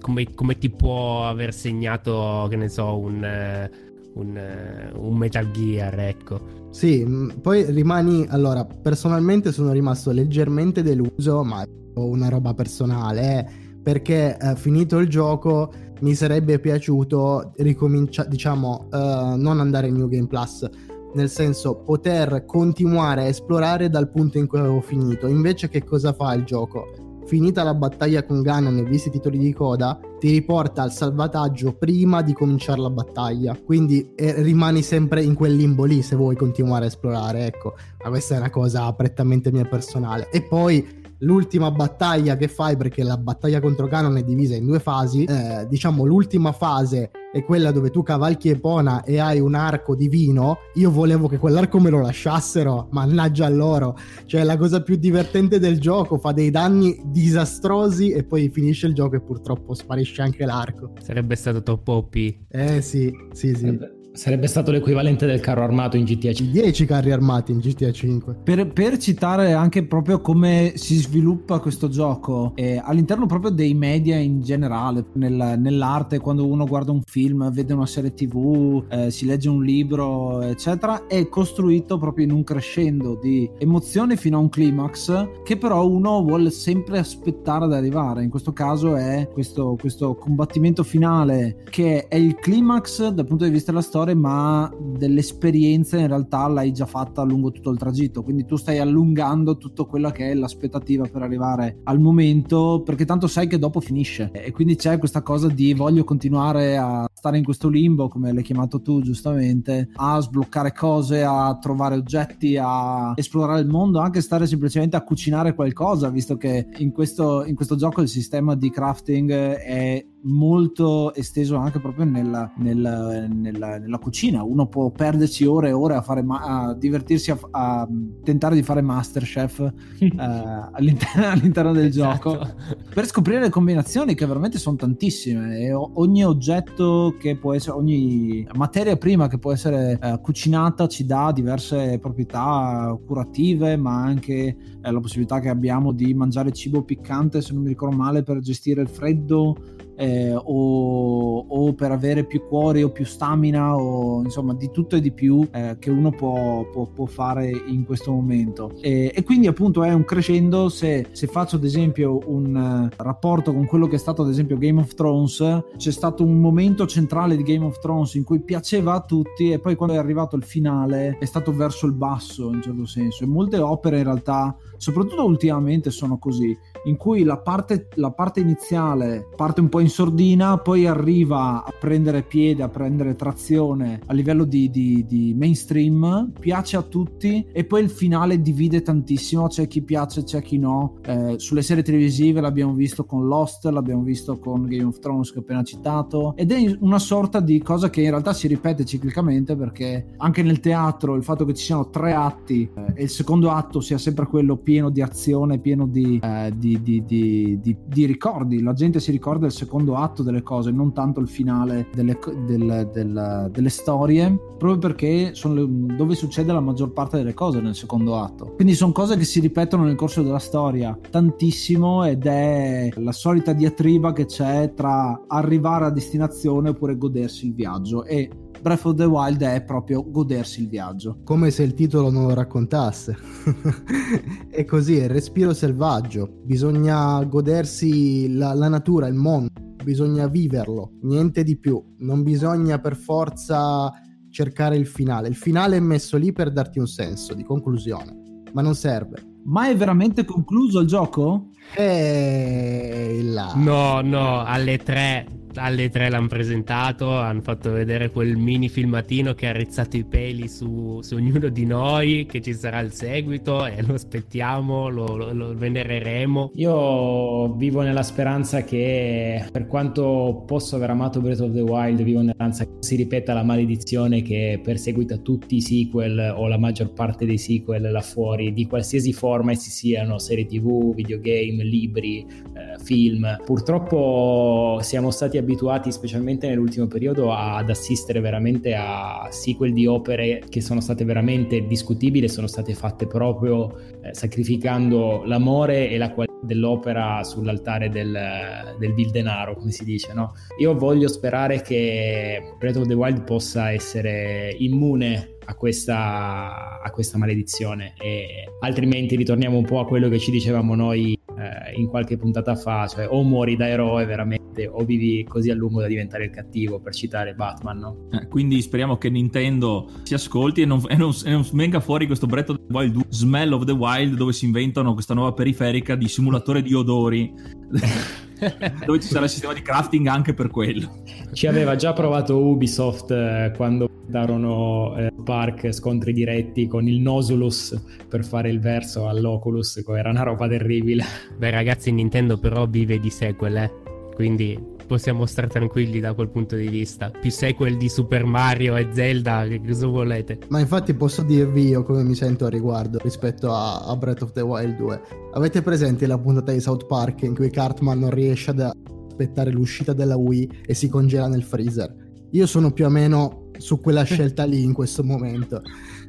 come, come, ti può aver segnato, che ne so, un, un, eh, un Metal Gear, ecco. Sì, mm, poi rimani, allora, personalmente sono rimasto leggermente deluso, ma una roba personale, eh, perché eh, finito il gioco mi sarebbe piaciuto ricominciare, diciamo, uh, non andare in New Game Plus, nel senso poter continuare a esplorare dal punto in cui avevo finito. Invece che cosa fa il gioco? finita la battaglia con Ganon e visti i titoli di coda, ti riporta al salvataggio prima di cominciare la battaglia. Quindi eh, rimani sempre in quel limbo lì se vuoi continuare a esplorare, ecco. Ma questa è una cosa prettamente mia personale. E poi l'ultima battaglia che fai, perché la battaglia contro Ganon è divisa in due fasi, eh, diciamo l'ultima fase è quella dove tu cavalchi Epona e hai un arco divino, io volevo che quell'arco me lo lasciassero, mannaggia a loro. Cioè la cosa più divertente del gioco, fa dei danni disastrosi e poi finisce il gioco e purtroppo sparisce anche l'arco. Sarebbe stato troppo OP. Eh sì, sì, sì. Sarebbe stato l'equivalente del carro armato in GTA 5. 10 carri armati in GTA 5. Per, per citare anche proprio come si sviluppa questo gioco, eh, all'interno proprio dei media in generale, nel, nell'arte, quando uno guarda un film, vede una serie tv, eh, si legge un libro, eccetera, è costruito proprio in un crescendo di emozioni fino a un climax che però uno vuole sempre aspettare ad arrivare. In questo caso è questo, questo combattimento finale che è il climax dal punto di vista della storia migliore, ma dell'esperienza in realtà l'hai già fatta lungo tutto il tragitto. Quindi tu stai allungando tutto quello che è l'aspettativa per arrivare al momento, perché tanto sai che dopo finisce. E quindi c'è questa cosa di voglio continuare a stare in questo limbo, come l'hai chiamato tu giustamente, a sbloccare cose, a trovare oggetti, a esplorare il mondo, anche stare semplicemente a cucinare qualcosa, visto che in questo, in questo gioco il sistema di crafting è molto esteso anche proprio nella, nella, nella, nella cucina. Uno può perderci ore e ore a, fare ma- a divertirsi a, a, tentare di fare Masterchef <laughs> eh, all'interno, all'interno, del esatto. gioco per scoprire le combinazioni che veramente sono tantissime e ogni oggetto che può essere, ogni materia prima che può essere eh, cucinata ci dà diverse proprietà curative, ma anche eh, la possibilità che abbiamo di mangiare cibo piccante, se non mi ricordo male, per gestire il freddo eh, o, o, per avere più cuori o più stamina o insomma di tutto e di più eh, che uno può, può, può, fare in questo momento. E, e, quindi appunto è un crescendo. Se, se faccio ad esempio un uh, rapporto con quello che è stato ad esempio Game of Thrones c'è stato un momento centrale di Game of Thrones in cui piaceva a tutti e poi quando è arrivato il finale è stato verso il basso in un certo senso. E molte opere in realtà soprattutto ultimamente sono così in cui la parte, la parte iniziale parte un po' sordina, poi arriva a prendere piede, a prendere trazione a livello di, di, di mainstream, piace a tutti e poi il finale divide tantissimo, c'è chi piace, c'è chi no. Eh, sulle serie televisive l'abbiamo visto con Lost, l'abbiamo visto con Game of Thrones che ho appena citato ed è una sorta di cosa che in realtà si ripete ciclicamente perché anche nel teatro il fatto che ci siano tre atti eh, e il secondo atto sia sempre quello pieno di azione, pieno di, eh, di, di, ricordi. La gente si ricorda il secondo atto delle cose, non tanto il finale delle, del, del, delle storie, proprio perché sono le, dove succede la maggior parte delle cose nel secondo atto. Quindi sono cose che si ripetono nel corso della storia tantissimo ed è la solita diatriba che c'è tra arrivare a destinazione oppure godersi il viaggio e Breath of the Wild è proprio godersi il viaggio. Come se il titolo non lo raccontasse. <laughs> è così, è il respiro selvaggio. Bisogna godersi la, la natura, il mondo. Bisogna viverlo, niente di più. Non bisogna per forza cercare il finale. Il finale è messo lì per darti un senso di conclusione, ma non serve. Ma è veramente concluso il gioco? Eh, là. No, no, alle tre alle tre l'hanno presentato, hanno fatto vedere quel mini filmatino che ha rizzato i peli su, su ognuno di noi, che ci sarà il seguito e lo aspettiamo, lo, lo, lo, venereremo. Io vivo nella speranza che per quanto posso aver amato Breath of the Wild, vivo nella speranza che si ripeta la maledizione che perseguita tutti i sequel o la maggior parte dei sequel là fuori, di qualsiasi forma essi siano, serie tv, videogame, libri, eh, film. Purtroppo siamo stati abituati, specialmente nell'ultimo periodo, ad assistere veramente a sequel di opere che sono state veramente discutibili, sono state fatte proprio eh, sacrificando l'amore e la qualità dell'opera sull'altare del, del vil denaro, come si dice. No? Io voglio sperare che Breath of the Wild possa essere immune a questa, a questa maledizione e altrimenti ritorniamo un po' a quello che ci dicevamo noi eh, in qualche puntata fa, cioè o muori da eroe veramente o vivi così a lungo da diventare il cattivo, per citare Batman, no? Eh, quindi speriamo che Nintendo si ascolti e non, e non, e non venga fuori questo Breath of the Wild 2 Smell of the Wild dove si inventano questa nuova periferica di simulatore di odori. <laughs> <laughs> dove ci sarà il sistema di crafting anche per quello. Ci aveva già provato Ubisoft eh, quando darono eh, Park scontri diretti con il Nosulus per fare il verso all'Oculus, era una roba terribile. Beh ragazzi, Nintendo però vive di sequel, eh? quindi possiamo stare tranquilli da quel punto di vista. Più sequel di Super Mario e Zelda, che cosa volete? Ma infatti posso dirvi io come mi sento a riguardo rispetto a, a Breath of the Wild 2. Avete presente la puntata di South Park in cui Cartman non riesce ad aspettare l'uscita della Wii e si congela nel freezer? Io sono più o meno su quella <laughs> scelta lì in questo momento.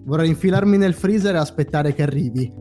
Vorrei infilarmi nel freezer e aspettare che arrivi.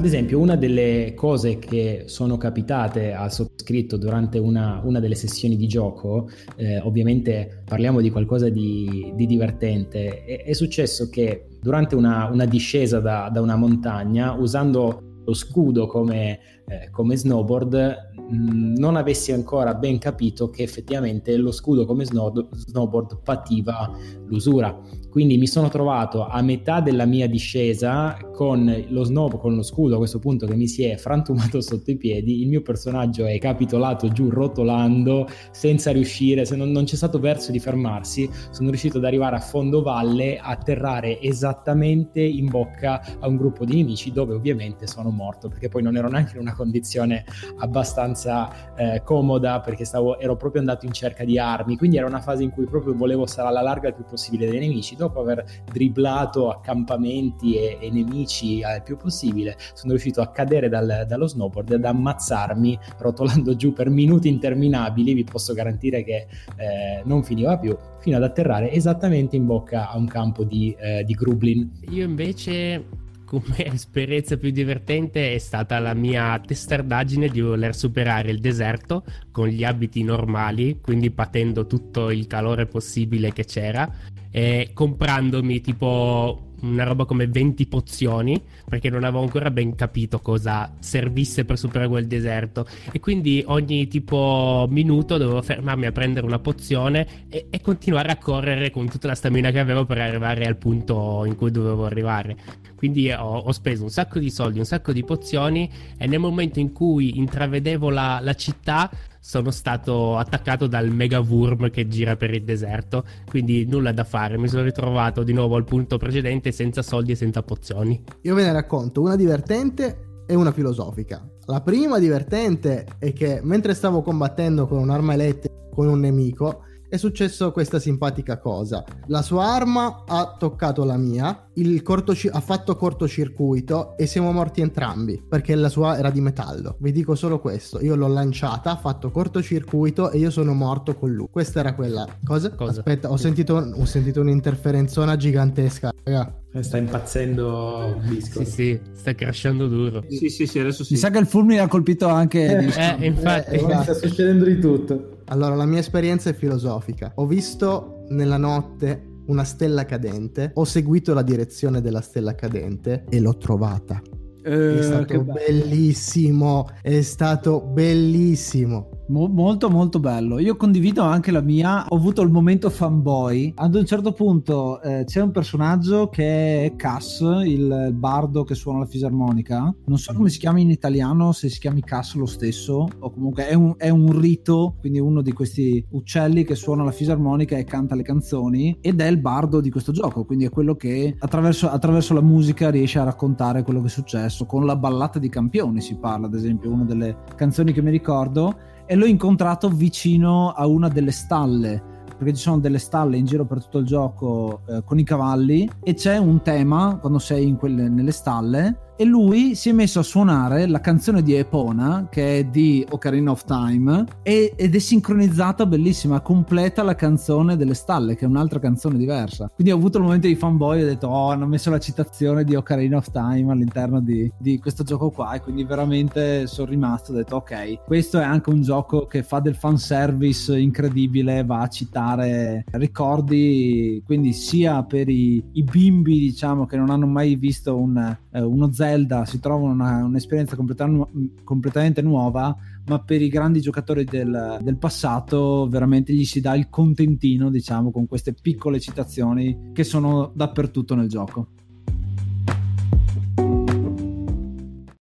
Ad esempio, una delle cose che sono capitate al sottoscritto durante una, una delle sessioni di gioco, eh, ovviamente parliamo di qualcosa di, di divertente, è, è, successo che durante una, una discesa da, da, una montagna, usando lo scudo come, eh, come snowboard, mh, non avessi ancora ben capito che effettivamente lo scudo come snow, snowboard pativa l'usura. Quindi mi sono trovato a metà della mia discesa con lo snow, con lo scudo a questo punto che mi si è frantumato <laughs> sotto i piedi, il mio personaggio è capitolato giù rotolando senza riuscire, se non, non c'è stato verso di fermarsi, sono riuscito ad arrivare a fondo valle, atterrare esattamente in bocca a un gruppo di nemici dove ovviamente sono morto perché poi non ero neanche in una condizione abbastanza eh, comoda perché stavo, ero proprio andato in cerca di armi, quindi era una fase in cui proprio volevo stare alla larga il più possibile dai nemici, dopo aver dribblato accampamenti e, e nemici al più possibile sono riuscito a cadere dal, dallo snowboard e ad ammazzarmi rotolando giù per minuti interminabili, vi posso garantire che eh, non finiva più, fino ad atterrare esattamente in bocca a un campo di, eh, di Grublin. Io invece come <laughs> esperienza più divertente è stata la mia testardaggine di voler superare il deserto con gli abiti normali, quindi patendo tutto il calore possibile che c'era e comprandomi tipo una roba come 20 pozioni perché non avevo ancora ben capito cosa servisse per superare quel deserto. E quindi ogni tipo minuto dovevo fermarmi a prendere una pozione e, e continuare a correre con tutta la stamina che avevo per arrivare al punto in cui dovevo arrivare. Quindi ho, ho, speso un sacco di soldi un sacco di pozioni e nel momento in cui intravedevo la, la città sono stato attaccato dal mega worm che gira per il deserto, quindi nulla da fare, mi sono ritrovato di nuovo al punto precedente senza soldi e senza pozioni. Io ve ne racconto una divertente e una filosofica. La prima divertente è che mentre stavo combattendo con un'arma elettrica con un nemico, è successo questa simpatica cosa. La sua arma ha toccato la mia, cortoci- ha fatto cortocircuito e siamo morti entrambi perché la sua era di metallo. Vi dico solo questo: io l'ho lanciata, ha fatto cortocircuito e io sono morto con lui. Questa era quella cosa. cosa? Aspetta, ho sentito, ho sentito un'interferenzona gigantesca. Raga. Eh, sta impazzendo Bisco. Sì, sì, sta crashando duro. Sì, sì, sì, adesso sì. Mi sa che il fulmine ha colpito anche. Eh, eh infatti. Eh, sta succedendo di tutto. Allora, la mia esperienza è filosofica. Ho visto nella notte una stella cadente, ho seguito la direzione della stella cadente e l'ho trovata. Eh, è stato bellissimo, è stato bellissimo. Mo- molto molto bello. Io condivido anche la mia. Ho avuto il momento fanboy. Ad un certo punto eh, c'è un personaggio che è Cass, il bardo che suona la fisarmonica. Non so come si chiama in italiano, se si chiami Cass lo stesso, o comunque è un, è un rito, quindi uno di questi uccelli che suona la fisarmonica e canta le canzoni. Ed è il bardo di questo gioco, quindi è quello che attraverso, attraverso la musica riesce a raccontare quello che è successo. Con la ballata di campioni si parla, ad esempio, una delle canzoni che mi ricordo e l'ho incontrato vicino a una delle stalle perché ci sono delle stalle in giro per tutto il gioco eh, con i cavalli. E c'è un tema quando sei quelle, nelle stalle e lui si è messo a suonare la canzone di Epona che è di Ocarina of Time e, ed è sincronizzata bellissima completa la canzone delle stalle che è un'altra canzone diversa. Quindi ho avuto il momento di fanboy e ho detto oh hanno messo la citazione di Ocarina of Time all'interno di, di questo gioco qua e quindi veramente sono rimasto ho detto ok questo è anche un gioco che fa del fanservice incredibile va a citare ricordi quindi sia per i, i bimbi diciamo che non hanno mai visto un, eh, uno Zelda Zelda si trovano una, un'esperienza completamente nuova, ma per i grandi giocatori del, del, passato veramente gli si dà il contentino, diciamo, con queste piccole citazioni che sono dappertutto nel gioco.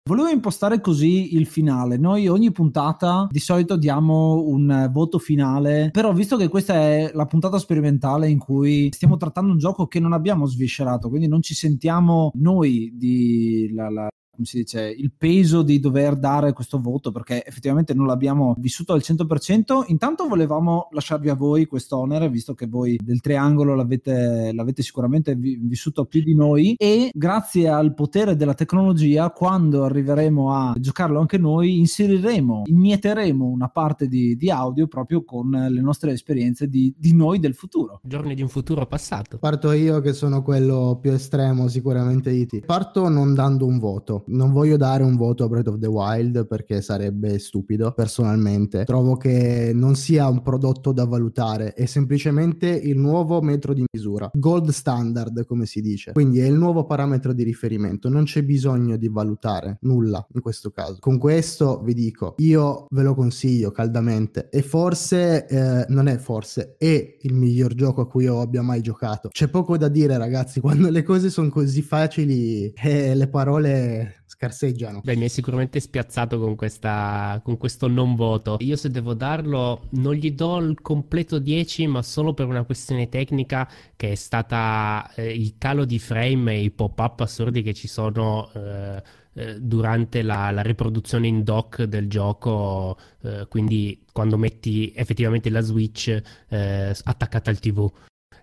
Volevo impostare così il finale. Noi ogni puntata di solito diamo un voto finale, però visto che questa è la puntata sperimentale in cui stiamo trattando un gioco che non abbiamo sviscerato, quindi non ci sentiamo noi di la, la come si dice, il peso di dover dare questo voto perché effettivamente non l'abbiamo vissuto al 100%. Intanto volevamo lasciarvi a voi questo onere, visto che voi del triangolo l'avete, l'avete sicuramente vi, vissuto più di noi e grazie al potere della tecnologia, quando arriveremo a giocarlo anche noi, inseriremo, inieteremo una parte di, di audio proprio con le nostre esperienze di, di noi del futuro. Giorni di un futuro passato. Parto io che sono quello più estremo sicuramente di te. Parto non dando un voto Non voglio dare un voto a Breath of the Wild perché sarebbe stupido, personalmente. Trovo che non sia un prodotto da valutare, è semplicemente il nuovo metro di misura. Gold standard, come si dice. Quindi è il nuovo parametro di riferimento. Non c'è bisogno di valutare nulla in questo caso. Con questo vi dico, io ve lo consiglio caldamente e forse, eh, non è forse, è il miglior gioco a cui io abbia mai giocato. C'è poco da dire ragazzi, <laughs> quando le cose sono così facili eh, le parole scarseggiano. Beh, mi hai sicuramente spiazzato con, questa, con questo non voto. Io se devo darlo, non gli do il completo 10, ma solo per una questione tecnica che è stata eh, il calo di frame e i pop-up assurdi che ci sono eh, eh, durante la, la, riproduzione in dock del gioco, eh, quindi quando metti effettivamente la Switch eh, attaccata al TV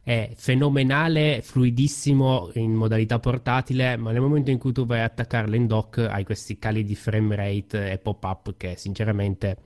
è fenomenale, fluidissimo in modalità portatile, ma nel momento in cui tu vai a attaccarla in dock hai questi cali di frame rate e pop-up che sinceramente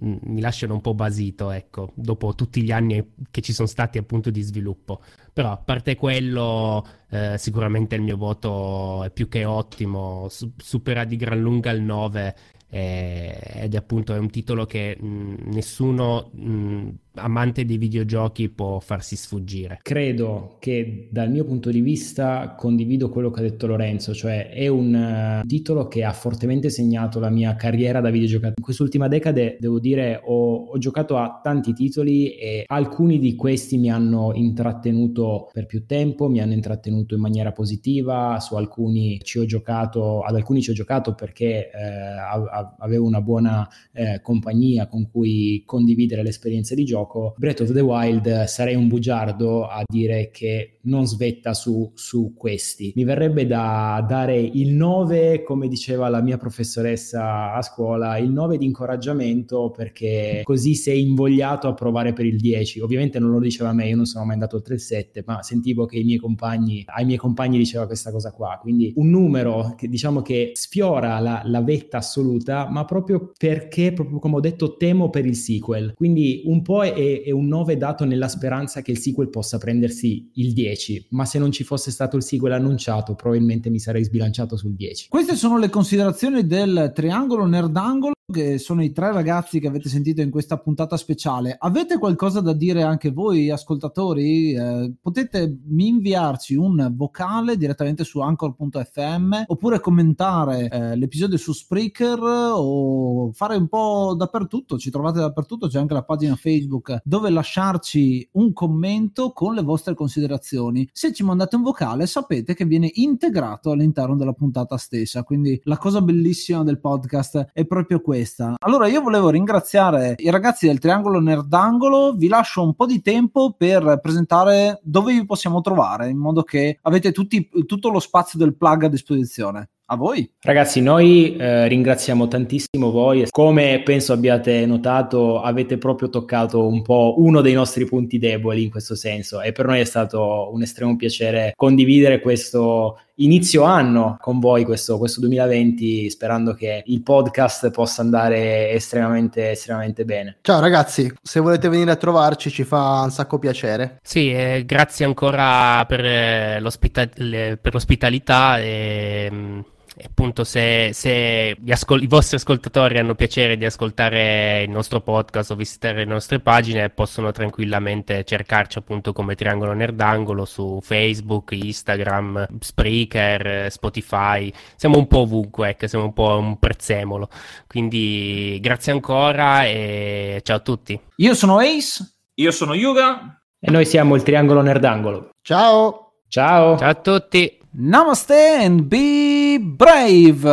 mi lasciano un po' basito, ecco, dopo tutti gli anni che ci sono stati appunto di sviluppo. Però a parte quello, eh, sicuramente il mio voto è più che ottimo, supera di gran lunga il 9 eh, ed appunto è un titolo che mh, mm, nessuno mh, mm, amante dei videogiochi può farsi sfuggire. Credo che dal mio punto di vista condivido quello che ha detto Lorenzo, cioè è un uh, titolo che ha fortemente segnato la mia carriera da videogiocatore. In quest'ultima decade, devo dire, ho, ho giocato a tanti titoli e alcuni di questi mi hanno intrattenuto per più tempo, mi hanno intrattenuto in maniera positiva, su alcuni ci ho giocato, ad alcuni ci ho giocato perché eh, avevo una buona eh, compagnia con cui condividere l'esperienza di gioco gioco, Breath of the Wild sarei un bugiardo a dire che non svetta su, su questi. Mi verrebbe da dare il 9, come diceva la mia professoressa a scuola, il 9 di incoraggiamento perché così sei invogliato a provare per il 10. Ovviamente non lo diceva a me, io non sono mai andato oltre il 7, ma sentivo che i miei compagni, ai miei compagni diceva questa cosa qua. Quindi un numero che diciamo che sfiora la, la vetta assoluta, ma proprio perché, proprio come ho detto, temo per il sequel. Quindi un po' è è, un 9 dato nella speranza che il sequel possa prendersi il 10, ma se non ci fosse stato il sequel annunciato probabilmente mi sarei sbilanciato sul 10. Queste sono le considerazioni del triangolo nerdangolo che sono i tre ragazzi che avete sentito in questa puntata speciale. Avete qualcosa da dire anche voi, ascoltatori? Eh, potete inviarci un vocale direttamente su anchor.fm oppure commentare eh, l'episodio su Spreaker o fare un po' dappertutto. Ci trovate dappertutto, c'è anche la pagina Facebook dove lasciarci un commento con le vostre considerazioni. Se ci mandate un vocale, sapete che viene integrato all'interno della puntata stessa. Quindi la cosa bellissima del podcast è proprio questa questa. Allora io volevo ringraziare i ragazzi del Triangolo Nerdangolo, vi lascio un po' di tempo per presentare dove vi possiamo trovare, in modo che avete tutti, tutto lo spazio del plug a disposizione. A voi. Ragazzi, noi eh, ringraziamo tantissimo voi. Come penso abbiate notato, avete proprio toccato un po' uno dei nostri punti deboli in questo senso e per noi è stato un estremo piacere condividere questo inizio anno con voi, questo, questo 2020, sperando che il podcast possa andare estremamente, estremamente bene. Ciao ragazzi, se volete venire a trovarci ci fa un sacco piacere. Sì, eh, grazie ancora per, eh, l'ospita- per l'ospitalità. E, mm, appunto se, se ascol- i vostri ascoltatori hanno piacere di ascoltare il nostro podcast o visitare le nostre pagine possono tranquillamente cercarci appunto come Triangolo Nerdangolo su Facebook, Instagram, Spreaker, Spotify. Siamo un po' ovunque, ecco, siamo un po' un prezzemolo. Quindi grazie ancora e ciao a tutti. Io sono Ace. Io sono Yuga. E noi siamo il Triangolo Nerdangolo. Ciao. Ciao. Ciao a tutti Namaste and be brave.